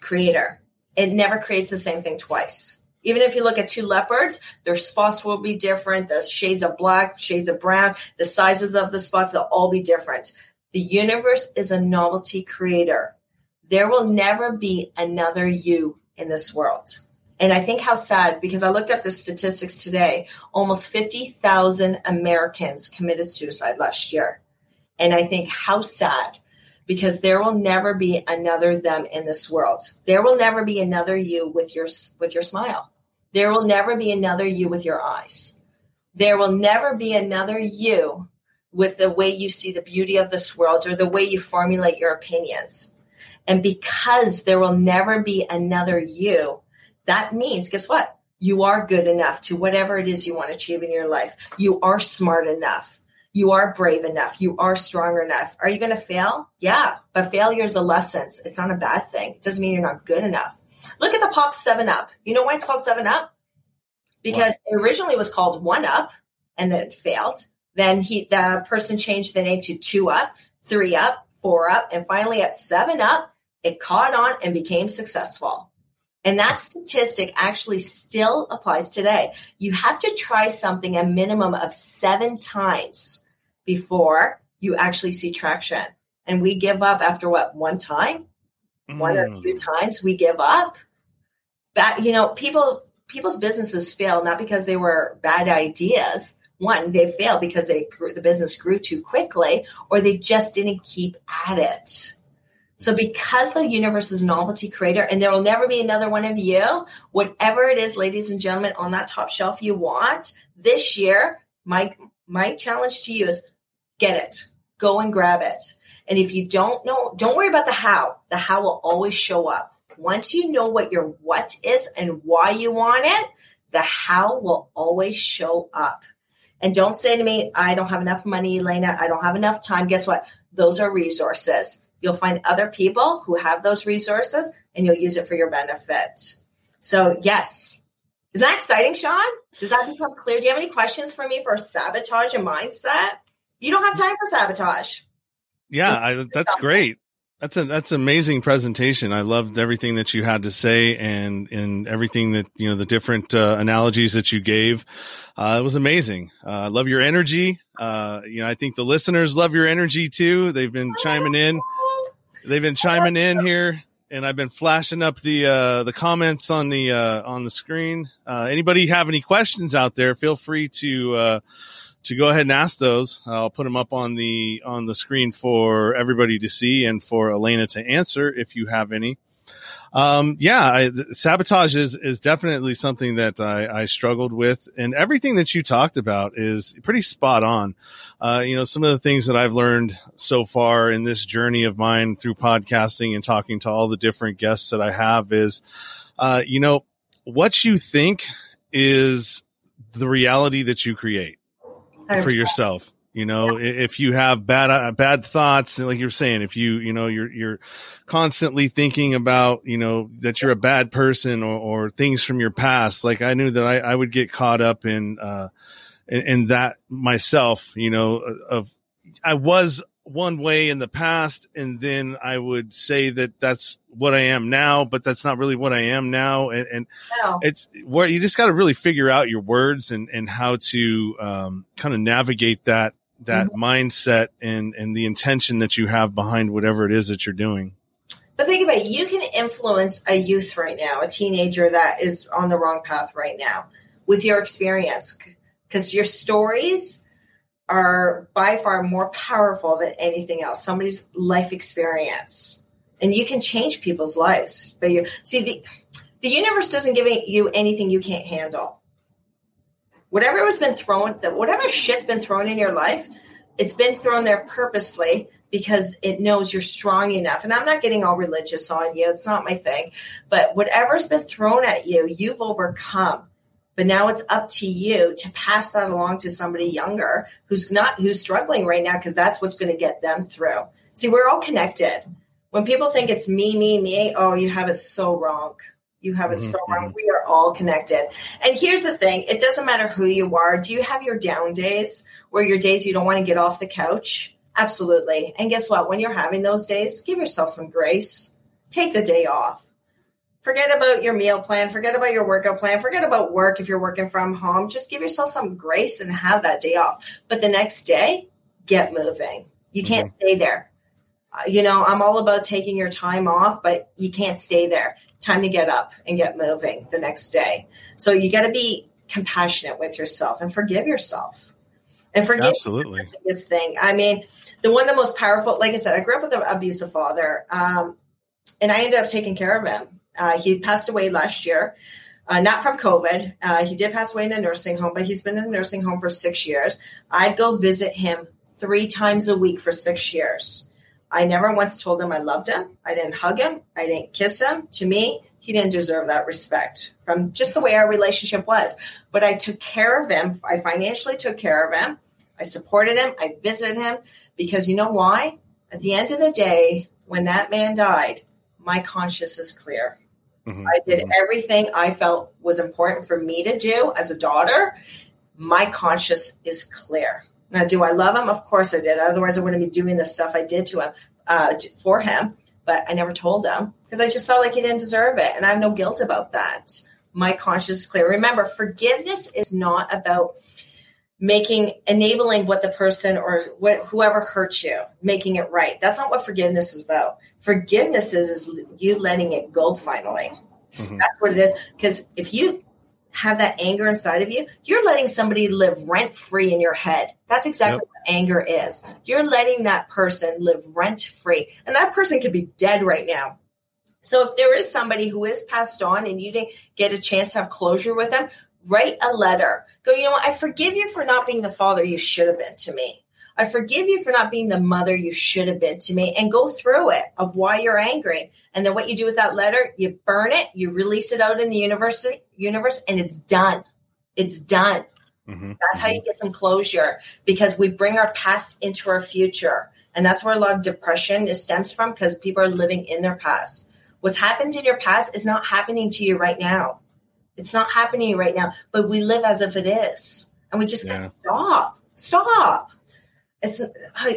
creator? It never creates the same thing twice. Even if you look at two leopards, their spots will be different. There's shades of black, shades of brown, the sizes of the spots, they'll all be different. The universe is a novelty creator. There will never be another you in this world. And I think how sad, because I looked up the statistics today, almost 50,000 Americans committed suicide last year. And I think how sad, because there will never be another them in this world. There will never be another you with your, with your smile. There will never be another you with your eyes. There will never be another you with the way you see the beauty of this world or the way you formulate your opinions. And because there will never be another you, that means, guess what? You are good enough to whatever it is you want to achieve in your life. You are smart enough. You are brave enough. You are strong enough. Are you going to fail? Yeah, but failure is a lesson. It's not a bad thing. It doesn't mean you're not good enough. Look at the pop 7 Up. You know why it's called 7 Up? Because it originally was called 1 Up and then it failed. Then he the person changed the name to 2 Up, 3 Up, 4 Up, and finally at 7 Up, it caught on and became successful. And that statistic actually still applies today. You have to try something a minimum of seven times before you actually see traction. And we give up after what, one time? Mm. One or two mm. times we give up. That, you know, people, people's businesses fail not because they were bad ideas. One, they fail because they grew, the business grew too quickly, or they just didn't keep at it. So, because the universe is novelty creator and there will never be another one of you, whatever it is, ladies and gentlemen, on that top shelf you want this year, my, my challenge to you is get it, go and grab it. And if you don't know, don't worry about the how. The how will always show up. Once you know what your what is and why you want it, the how will always show up. And don't say to me, I don't have enough money, Elena. I don't have enough time. Guess what? Those are resources. You'll find other people who have those resources and you'll use it for your benefit. So, yes. Is that exciting, Sean? Does that become clear? Do you have any questions for me for sabotage and mindset? You don't have time for sabotage. Yeah, I, that's great. That's a that's an amazing presentation. I loved everything that you had to say and and everything that you know the different uh, analogies that you gave. Uh, it was amazing. Uh, I love your energy. Uh, you know, I think the listeners love your energy too. They've been chiming in. They've been chiming in here, and I've been flashing up the uh, the comments on the uh, on the screen. Uh, anybody have any questions out there? Feel free to uh, to go ahead and ask those. I'll put them up on the on the screen for everybody to see and for Elena to answer if you have any um, yeah, I, sabotage is is definitely something that I, I, struggled with, and everything that you talked about is pretty spot on. Uh, you know, some of the things that I've learned so far in this journey of mine through podcasting and talking to all the different guests that I have is, uh, you know, what you think is the reality that you create for yourself. You know, if you have bad uh, bad thoughts, like you're saying, if you you know you're you're constantly thinking about you know that you're a bad person or, or things from your past, like I knew that I, I would get caught up in uh in, in that myself. You know, of I was one way in the past and then i would say that that's what i am now but that's not really what i am now and, and no. it's where you just got to really figure out your words and and how to um, kind of navigate that that mm-hmm. mindset and and the intention that you have behind whatever it is that you're doing. But think about it, you can influence a youth right now, a teenager that is on the wrong path right now with your experience because your stories are by far more powerful than anything else. Somebody's life experience. And you can change people's lives. But you see the the universe doesn't give you anything you can't handle whatever has been thrown, whatever shit's been thrown in your life, it's been thrown there purposely because it knows you're strong enough. And I'm not getting all religious on you, it's not my thing. But whatever's been thrown at you, you've overcome. But now it's up to you to pass that along to somebody younger who's not who's struggling right now because that's what's going to get them through. See, we're all connected. When people think it's me, me, me, oh, you have it so wrong. You have it mm-hmm. so wrong. We are all connected. And here's the thing it doesn't matter who you are. Do you have your down days where your days you don't want to get off the couch? Absolutely. And guess what? When you're having those days, give yourself some grace. Take the day off. Forget about your meal plan. Forget about your workout plan. Forget about work if you're working from home. Just give yourself some grace and have that day off. But the next day, get moving. You can't mm-hmm. stay there. Uh, you know, I'm all about taking your time off, but you can't stay there. Time to get up and get moving the next day. So you got to be compassionate with yourself and forgive yourself. And forgive absolutely this thing. I mean, the one of the most powerful, like I said, I grew up with an abusive father, um, and I ended up taking care of him. Uh, he passed away last year, uh, not from COVID. Uh, he did pass away in a nursing home, but he's been in a nursing home for six years. I'd go visit him three times a week for six years. I never once told him I loved him. I didn't hug him. I didn't kiss him. To me, he didn't deserve that respect from just the way our relationship was. But I took care of him. I financially took care of him. I supported him. I visited him because you know why? At the end of the day, when that man died, my conscience is clear. Mm-hmm. I did mm-hmm. everything I felt was important for me to do as a daughter. My conscience is clear. Now, do I love him? Of course I did. Otherwise, I wouldn't be doing the stuff I did to him uh, for him. But I never told him because I just felt like he didn't deserve it, and I have no guilt about that. My conscience is clear. Remember, forgiveness is not about making enabling what the person or what, whoever hurt you making it right that's not what forgiveness is about forgiveness is, is you letting it go finally mm-hmm. that's what it is because if you have that anger inside of you, you're letting somebody live rent free in your head. That's exactly yep. what anger is. You're letting that person live rent free. And that person could be dead right now. So if there is somebody who is passed on and you didn't get a chance to have closure with them, write a letter. Go, you know what? I forgive you for not being the father you should have been to me. I forgive you for not being the mother you should have been to me and go through it of why you're angry. And then what you do with that letter, you burn it, you release it out in the universe, universe and it's done. It's done. Mm-hmm. That's how you get some closure because we bring our past into our future. And that's where a lot of depression stems from because people are living in their past. What's happened in your past is not happening to you right now. It's not happening right now, but we live as if it is. And we just yeah. gotta stop. Stop. It's uh,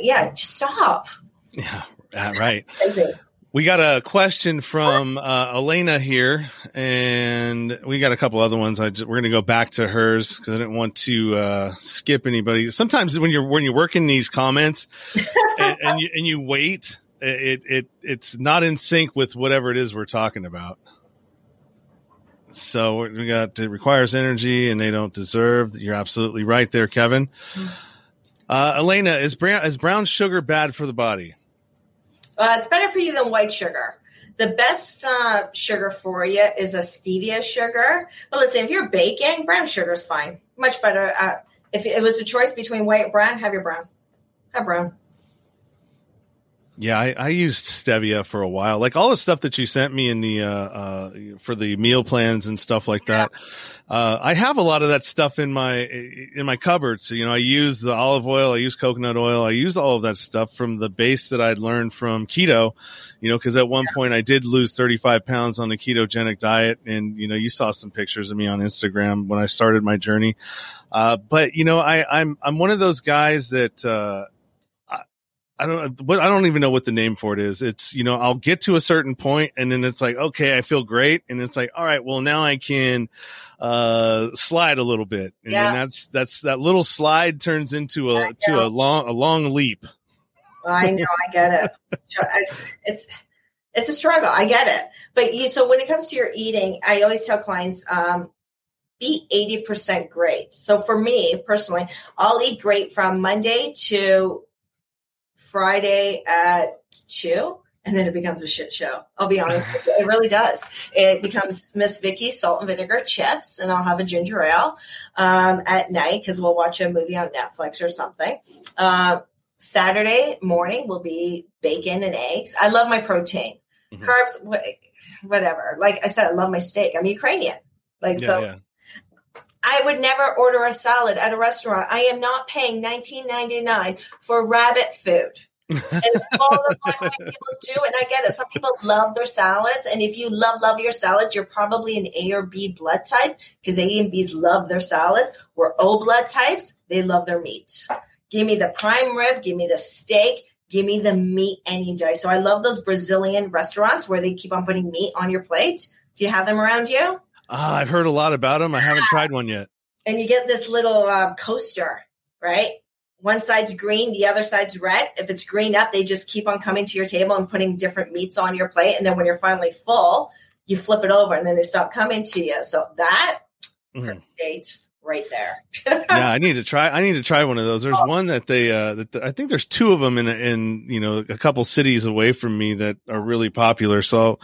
yeah, just stop. Yeah, right. we got a question from uh, Elena here, and we got a couple other ones. I just, we're going to go back to hers because I didn't want to uh, skip anybody. Sometimes when you're when you're working these comments and, and, you and you wait, it it it's not in sync with whatever it is we're talking about. So we got it requires energy, and they don't deserve. You're absolutely right there, Kevin. Mm-hmm. Uh, Elena, is brown is brown sugar bad for the body? Uh, it's better for you than white sugar. The best uh, sugar for you is a stevia sugar. But listen, if you're baking, brown sugar is fine. Much better. Uh, if it was a choice between white and brown, have your brown. Have brown. Yeah, I, I, used stevia for a while. Like all the stuff that you sent me in the uh, uh, for the meal plans and stuff like that. Uh, I have a lot of that stuff in my in my cupboards. You know, I use the olive oil, I use coconut oil, I use all of that stuff from the base that I'd learned from keto. You know, because at one point I did lose 35 pounds on the ketogenic diet, and you know, you saw some pictures of me on Instagram when I started my journey. Uh, but you know, I, I'm I'm one of those guys that uh, I don't what I don't even know what the name for it is. It's you know I'll get to a certain point and then it's like okay I feel great and it's like all right well now I can uh slide a little bit and yeah. that's that's that little slide turns into a to a long a long leap. I know I get it. It's it's a struggle. I get it. But you so when it comes to your eating, I always tell clients um be 80% great. So for me personally, I'll eat great from Monday to Friday at two, and then it becomes a shit show. I'll be honest, it really does. It becomes Miss Vickie salt and vinegar chips, and I'll have a ginger ale um, at night because we'll watch a movie on Netflix or something. Uh, Saturday morning will be bacon and eggs. I love my protein, mm-hmm. carbs, whatever. Like I said, I love my steak. I'm Ukrainian, like yeah, so. Yeah. I would never order a salad at a restaurant. I am not paying $19.99 for rabbit food. and all the people do, and I get it. Some people love their salads, and if you love love your salads, you're probably an A or B blood type because A and B's love their salads. We're O blood types; they love their meat. Give me the prime rib, give me the steak, give me the meat any day. So I love those Brazilian restaurants where they keep on putting meat on your plate. Do you have them around you? Uh, I've heard a lot about them. I haven't tried one yet. And you get this little uh, coaster, right? One side's green, the other side's red. If it's green up, they just keep on coming to your table and putting different meats on your plate. And then when you're finally full, you flip it over and then they stop coming to you. So that mm-hmm. date right there. yeah, I need to try. I need to try one of those. There's oh. one that they, uh, that the, I think there's two of them in, in, you know, a couple cities away from me that are really popular. So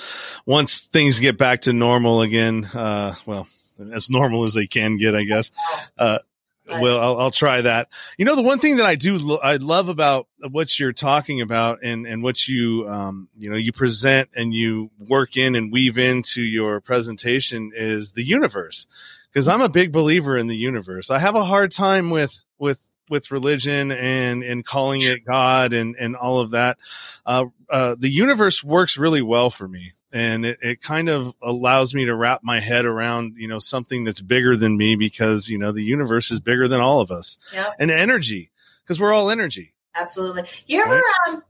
once things get back to normal again, uh, well, as normal as they can get, I guess, uh, Well, I'll, I'll, try that. You know, the one thing that I do, lo- I love about what you're talking about and, and what you, um, you know, you present and you work in and weave into your presentation is the universe. Cause I'm a big believer in the universe. I have a hard time with, with, with religion and, and calling it God and, and all of that. Uh, uh, the universe works really well for me and it, it kind of allows me to wrap my head around you know something that's bigger than me because you know the universe is bigger than all of us yep. and energy because we're all energy absolutely you ever right? um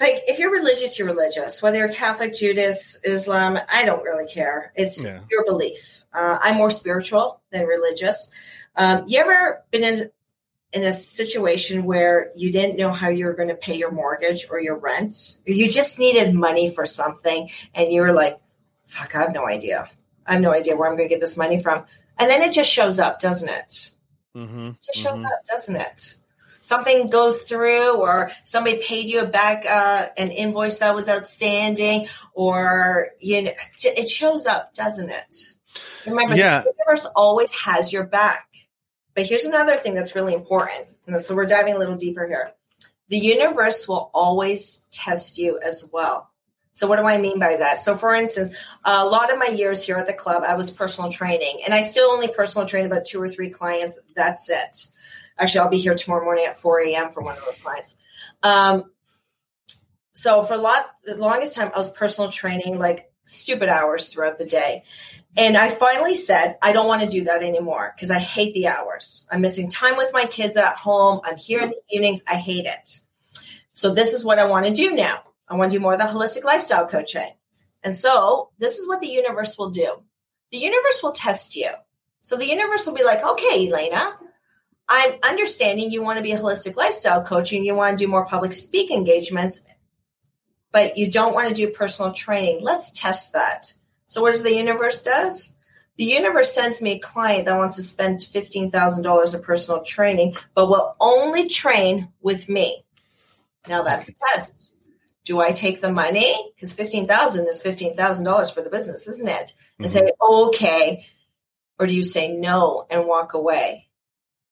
like if you're religious you're religious whether you're catholic judas islam i don't really care it's yeah. your belief uh, i'm more spiritual than religious um, you ever been in in a situation where you didn't know how you were going to pay your mortgage or your rent. You just needed money for something and you were like, fuck, I have no idea. I have no idea where I'm going to get this money from. And then it just shows up, doesn't it? Mm-hmm. It just shows mm-hmm. up, doesn't it? Something goes through, or somebody paid you back uh, an invoice that was outstanding, or you know, it shows up, doesn't it? Remember, yeah. the universe always has your back. But here's another thing that's really important. And so we're diving a little deeper here. The universe will always test you as well. So, what do I mean by that? So, for instance, a lot of my years here at the club, I was personal training, and I still only personal train about two or three clients. That's it. Actually, I'll be here tomorrow morning at 4 a.m. for one of those clients. Um, so, for a lot, the longest time, I was personal training like stupid hours throughout the day. And I finally said, I don't want to do that anymore because I hate the hours. I'm missing time with my kids at home. I'm here in the evenings. I hate it. So this is what I want to do now. I want to do more of the holistic lifestyle coaching. And so this is what the universe will do. The universe will test you. So the universe will be like, okay, Elena, I'm understanding you want to be a holistic lifestyle coach and you want to do more public speak engagements, but you don't want to do personal training. Let's test that. So what does the universe does? The universe sends me a client that wants to spend $15,000 of personal training, but will only train with me. Now that's the test. Do I take the money? Because 15000 is $15,000 for the business, isn't it? And mm-hmm. say, okay. Or do you say no and walk away?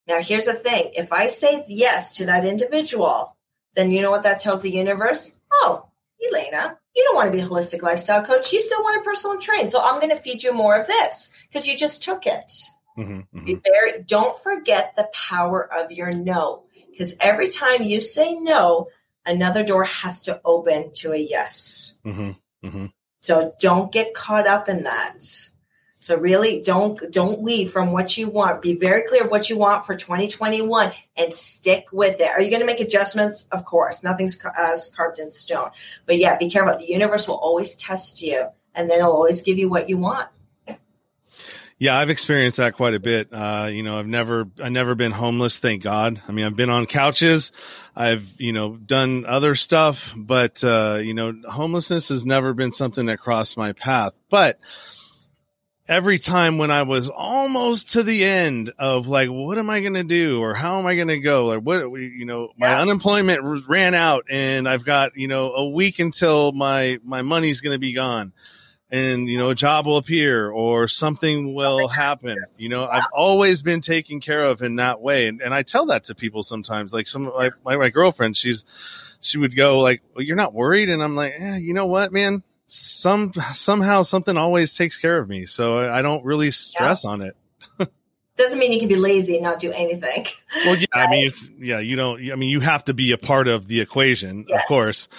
Now, here's the thing if I say yes to that individual, then you know what that tells the universe? Oh, Elena, you don't want to be a holistic lifestyle coach. You still want to personal train. So I'm going to feed you more of this because you just took it. Mm-hmm, mm-hmm. Be very, don't forget the power of your no because every time you say no, another door has to open to a yes. Mm-hmm, mm-hmm. so don't get caught up in that. So really don't don't leave from what you want. Be very clear of what you want for 2021 and stick with it. Are you going to make adjustments? Of course. Nothing's as carved in stone. But yeah, be careful. The universe will always test you and then it'll always give you what you want. Yeah, I've experienced that quite a bit. Uh, you know, I've never, I've never been homeless. Thank God. I mean, I've been on couches. I've, you know, done other stuff, but, uh, you know, homelessness has never been something that crossed my path. But, every time when I was almost to the end of like, what am I going to do or how am I going to go? Like, what, you know, my yeah. unemployment ran out and I've got, you know, a week until my, my money's going to be gone and, you know, a job will appear or something will happen. You know, I've always been taken care of in that way. And, and I tell that to people sometimes, like some, like my, my girlfriend, she's, she would go like, well, you're not worried. And I'm like, yeah, you know what, man? Some somehow something always takes care of me, so I don't really stress yeah. on it. Doesn't mean you can be lazy and not do anything. Well, yeah, I mean, it's, yeah, you don't. I mean, you have to be a part of the equation, Yes. of course.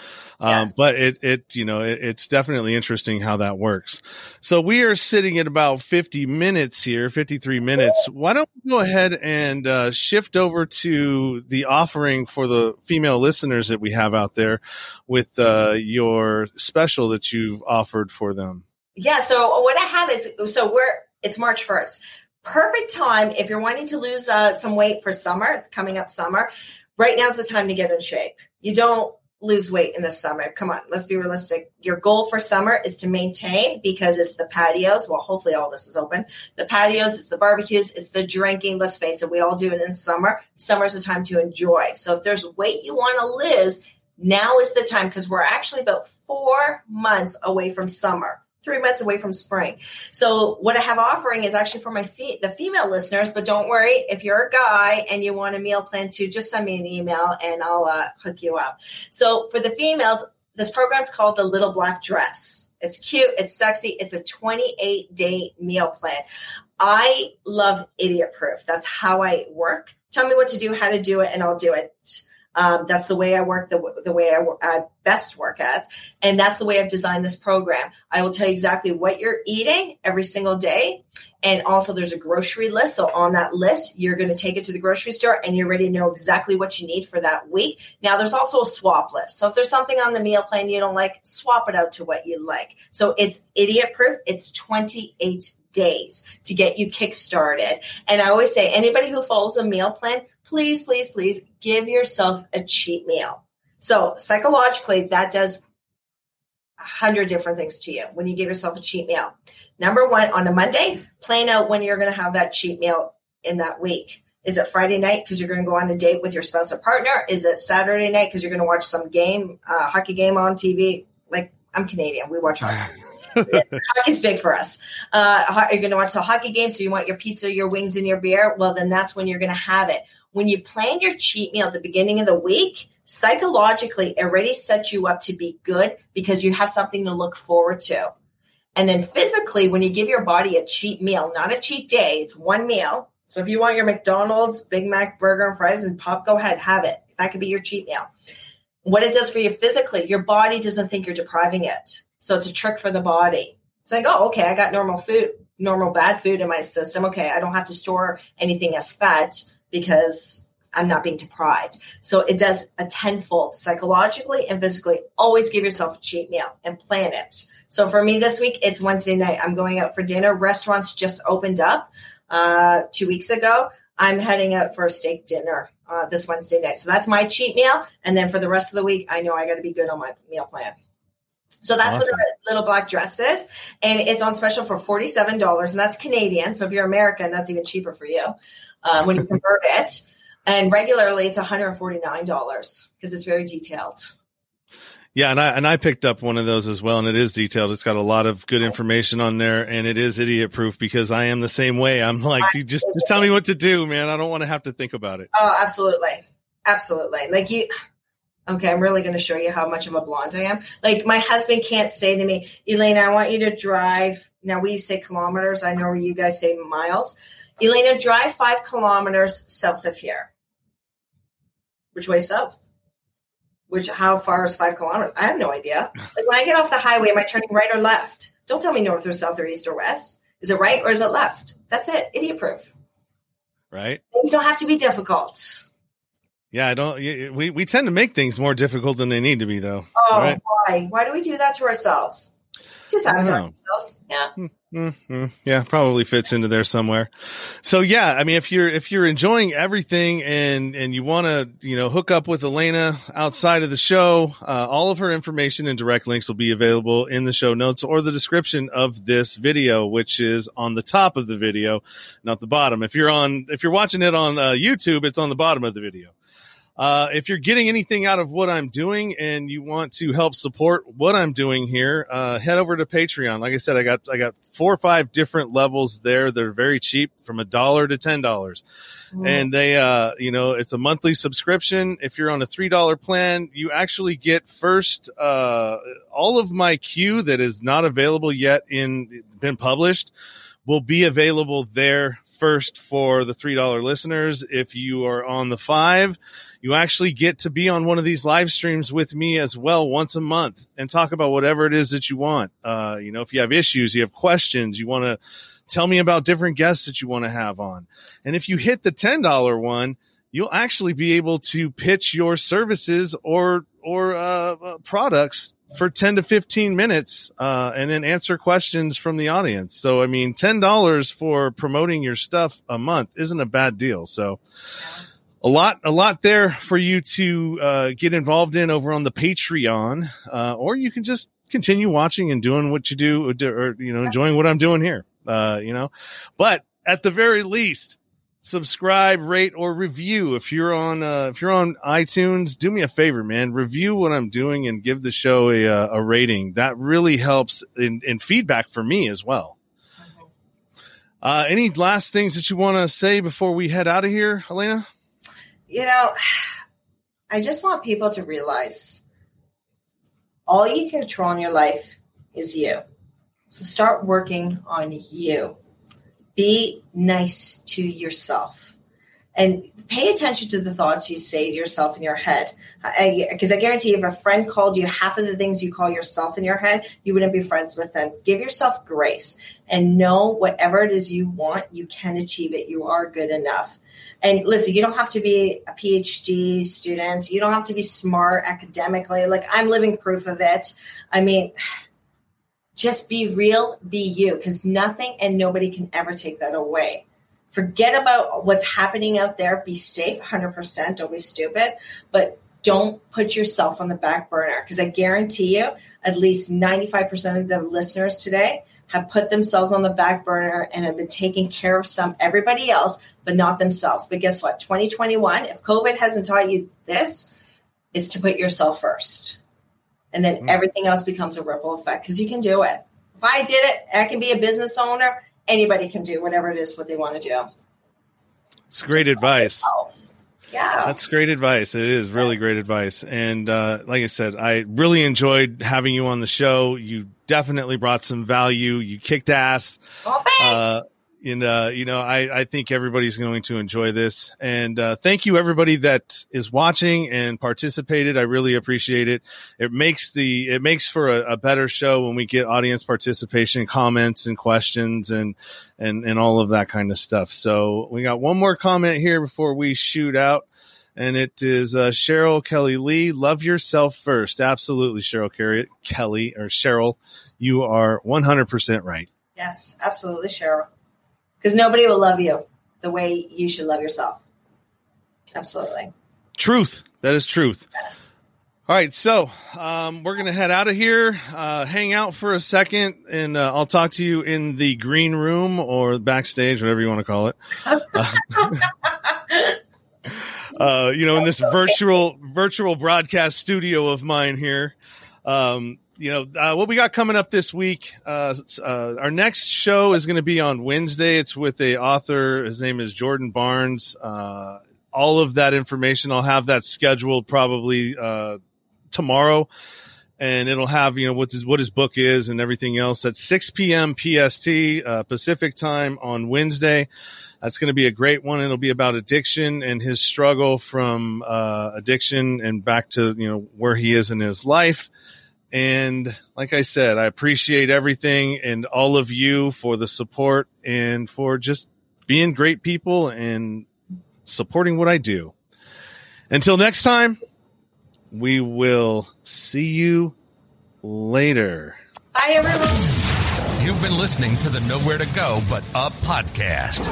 Um, Yes. But it, it, you know, it, it's definitely interesting how that works. So we are sitting at about 50 minutes here, 53 minutes. Why don't we go ahead and uh, shift over to the offering for the female listeners that we have out there with uh, your special that you've offered for them? Yeah. So what I have is so we're it's March first. Perfect time if you're wanting to lose uh, some weight for summer. It's coming up summer. Right now's the time to get in shape. You don't lose weight in the summer. Come on, let's be realistic. Your goal for summer is to maintain because it's the patios. Well, hopefully all this is open. The patios, it's the barbecues, it's the drinking. Let's face it, we all do it in summer. Summer's a time to enjoy. So if there's weight you want to lose, now is the time because we're actually about four months away from summer, three months away from spring. So what I have offering is actually for my the female listeners, but don't worry if you're a guy and you want a meal plan too, just send me an email and I'll uh, hook you up. So for the females, this program's called the Little Black Dress. It's cute, it's sexy, it's a 28 day meal plan. I love idiot proof. That's how I work. Tell me what to do, how to do it, and I'll do it. Um, that's the way I work, the, the way I uh, best work at. And that's the way I've designed this program. I will tell you exactly what you're eating every single day. And also, there's a grocery list. So, on that list, you're going to take it to the grocery store and you're ready to know exactly what you need for that week. Now, there's also a swap list. So, if there's something on the meal plan you don't like, swap it out to what you like. So, it's idiot proof. It's 28 days to get you kick started. And I always say, anybody who follows a meal plan, please, please, please give yourself a cheat meal. So psychologically, that does a hundred different things to you when you give yourself a cheat meal. Number one, on a Monday, plan out when you're going to have that cheat meal in that week. Is it Friday night because you're going to go on a date with your spouse or partner? Is it Saturday night because you're going to watch some game, uh, hockey game on TV? Like I'm Canadian, we watch hockey. Hockey's big for us. Uh, you're going to watch the hockey game, so you want your pizza, your wings, and your beer. Well, then that's when you're going to have it. When you plan your cheat meal at the beginning of the week, psychologically, it already sets you up to be good because you have something to look forward to. And then physically, when you give your body a cheat meal, not a cheat day, it's one meal. So if you want your McDonald's, Big Mac, burger, and fries and pop, go ahead, have it. That could be your cheat meal. What it does for you physically, your body doesn't think you're depriving it. So it's a trick for the body. It's like, oh, okay, I got normal food, normal bad food in my system. Okay, I don't have to store anything as fat because I'm not being deprived. So it does a tenfold psychologically and physically. Always give yourself a cheat meal and plan it. So for me this week, it's Wednesday night. I'm going out for dinner. Restaurants just opened up uh, two weeks ago. I'm heading out for a steak dinner uh, this Wednesday night. So that's my cheat meal. And then for the rest of the week, I know I got to be good on my meal plan. So that's what Awesome. the little black dress is. And it's on special for $47. And that's Canadian. So if you're American, that's even cheaper for you uh, when you convert it. And regularly, it's $149 because it's very detailed. Yeah, and I and I picked up one of those as well, and it is detailed. It's got a lot of good information on there, and it is idiot proof because I am the same way. I'm like, dude, just just tell me what to do, man. I don't want to have to think about it. Oh, absolutely. Absolutely. Like you okay, I'm really gonna show you how much of a blonde I am. Like my husband can't say to me, Elena, I want you to drive. Now we say kilometers. I know where you guys say miles. Elena, drive five kilometers south of here. Which way south? Which how far is five kilometers? I have no idea. Like when I get off the highway, am I turning right or left? Don't tell me north or south or east or west. Is it right or is it left? That's it. Idiot proof. Right? Things don't have to be difficult. Yeah, I don't. We we tend to make things more difficult than they need to be, though. Oh, Right. why? Why do we do that to ourselves? Just I don't sabotage ourselves. Yeah. hmm Yeah, probably fits into there somewhere. So yeah, I mean, if you're if you're enjoying everything and and you want to you know hook up with Elena outside of the show, uh, all of her information and direct links will be available in the show notes or the description of this video, which is on the top of the video, not the bottom. If you're on if you're watching it on uh, YouTube, it's on the bottom of the video. Uh, if you're getting anything out of what I'm doing and you want to help support what I'm doing here, uh, head over to Patreon. Like I said, I got I got four or five different levels there. They're very cheap, from a dollar to ten dollars, and they uh, you know it's a monthly subscription. If you're on a three dollar plan, you actually get first uh, all of my queue that is not available yet in been published will be available there first for the $3 listeners. If you are on the five, you actually get to be on one of these live streams with me as well once a month and talk about whatever it is that you want. Uh, you know, if you have issues, you have questions, you want to tell me about different guests that you want to have on. And if you hit the $10 one, you'll actually be able to pitch your services or, or, uh, uh products for 10 to 15 minutes uh, and then answer questions from the audience. So, I mean, $10 for promoting your stuff a month isn't a bad deal. So, a lot, a lot there for you to uh, get involved in over on the Patreon, uh, or you can just continue watching and doing what you do, or, you know, enjoying what I'm doing here. Uh, you know, but at the very least, subscribe, rate, or review. If you're on uh, if you're on iTunes, do me a favor, man. Review what I'm doing and give the show a uh, a rating. That really helps in, in feedback for me as well. Uh, any last things that you want to say before we head out of here, Elena? You know, I just want people to realize all you can control in your life is you. So start working on you be nice to yourself and pay attention to the thoughts you say to yourself in your head. Because I, I, guarantee if a friend called you half of the things you call yourself in your head, you wouldn't be friends with them. Give yourself grace and know whatever it is you want, you can achieve it. You are good enough. And listen, you don't have to be a PhD student. You don't have to be smart academically. Like I'm living proof of it. I mean, just be real, be you, because nothing and nobody can ever take that away. Forget about what's happening out there. Be safe, 100%. Don't be stupid, but don't put yourself on the back burner because I guarantee you, at least 95% of the listeners today have put themselves on the back burner and have been taking care of some everybody else, but not themselves. But guess what? 2021, if COVID hasn't taught you this, is to put yourself first and then mm. everything else becomes a ripple effect because you can do it. If I did it, I can be a business owner. Anybody can do whatever it is what they want to do. It's great advice. Yeah. That's great advice. It is really great advice. And uh, like I said, I really enjoyed having you on the show. You definitely brought some value. You kicked ass. Oh, thanks. Uh, and uh, you know, I, I think everybody's going to enjoy this. And uh, thank you, everybody that is watching and participated. I really appreciate it. It makes the it makes for a, a better show when we get audience participation, comments, and questions, and and and all of that kind of stuff. So we got one more comment here before we shoot out. And it is uh, Cheryl Kelly Lee. Love yourself first. Absolutely, Cheryl Kelly, Kelly or Cheryl. You are 100% right. Yes, absolutely, Cheryl because nobody will love you the way you should love yourself. Absolutely. Truth. That is truth. All right, so um, we're gonna head out of here, uh, hang out for a second, and uh, I'll talk to you in the green room or backstage, whatever you want to call it. Uh, uh, you know, in this virtual virtual broadcast studio of mine here. Um, you know uh, what we got coming up this week. Uh, uh, our next show is going to be on Wednesday. It's with a author. His name is Jordan Barnes. Uh, all of that information, I'll have that scheduled probably uh, tomorrow, and it'll have you know what his what his book is and everything else at 6 p.m. PST uh, Pacific time on Wednesday. That's going to be a great one. It'll be about addiction and his struggle from addiction and back to you know where he is in his life and like I said, I appreciate everything and all of you for the support and for just being great people and supporting what I do. Until next time, we will see you later. Bye, everyone. You've been listening to the Nowhere to Go But Up podcast.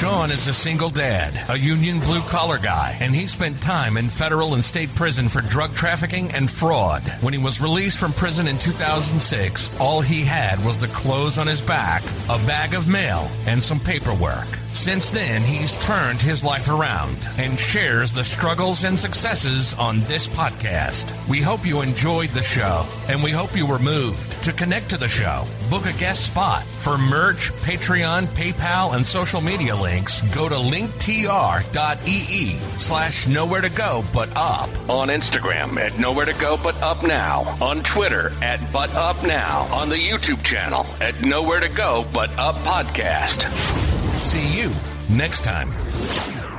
Sean is a single dad, a union blue collar guy, and he spent time in federal and state prison for drug trafficking and fraud. When he was released from prison in 2006, all he had was the clothes on his back, a bag of mail, and some paperwork. Since then, he's turned his life around and shares the struggles and successes on this podcast. We hope you enjoyed the show and we hope you were moved to connect to the show. Book a guest spot for merch, Patreon, PayPal, and social media links. Go to linktr.ee slash nowhere to go but up. On Instagram at nowhere to go but up now. On Twitter at but up now. On the YouTube channel at nowhere to go but up podcast. See you next time.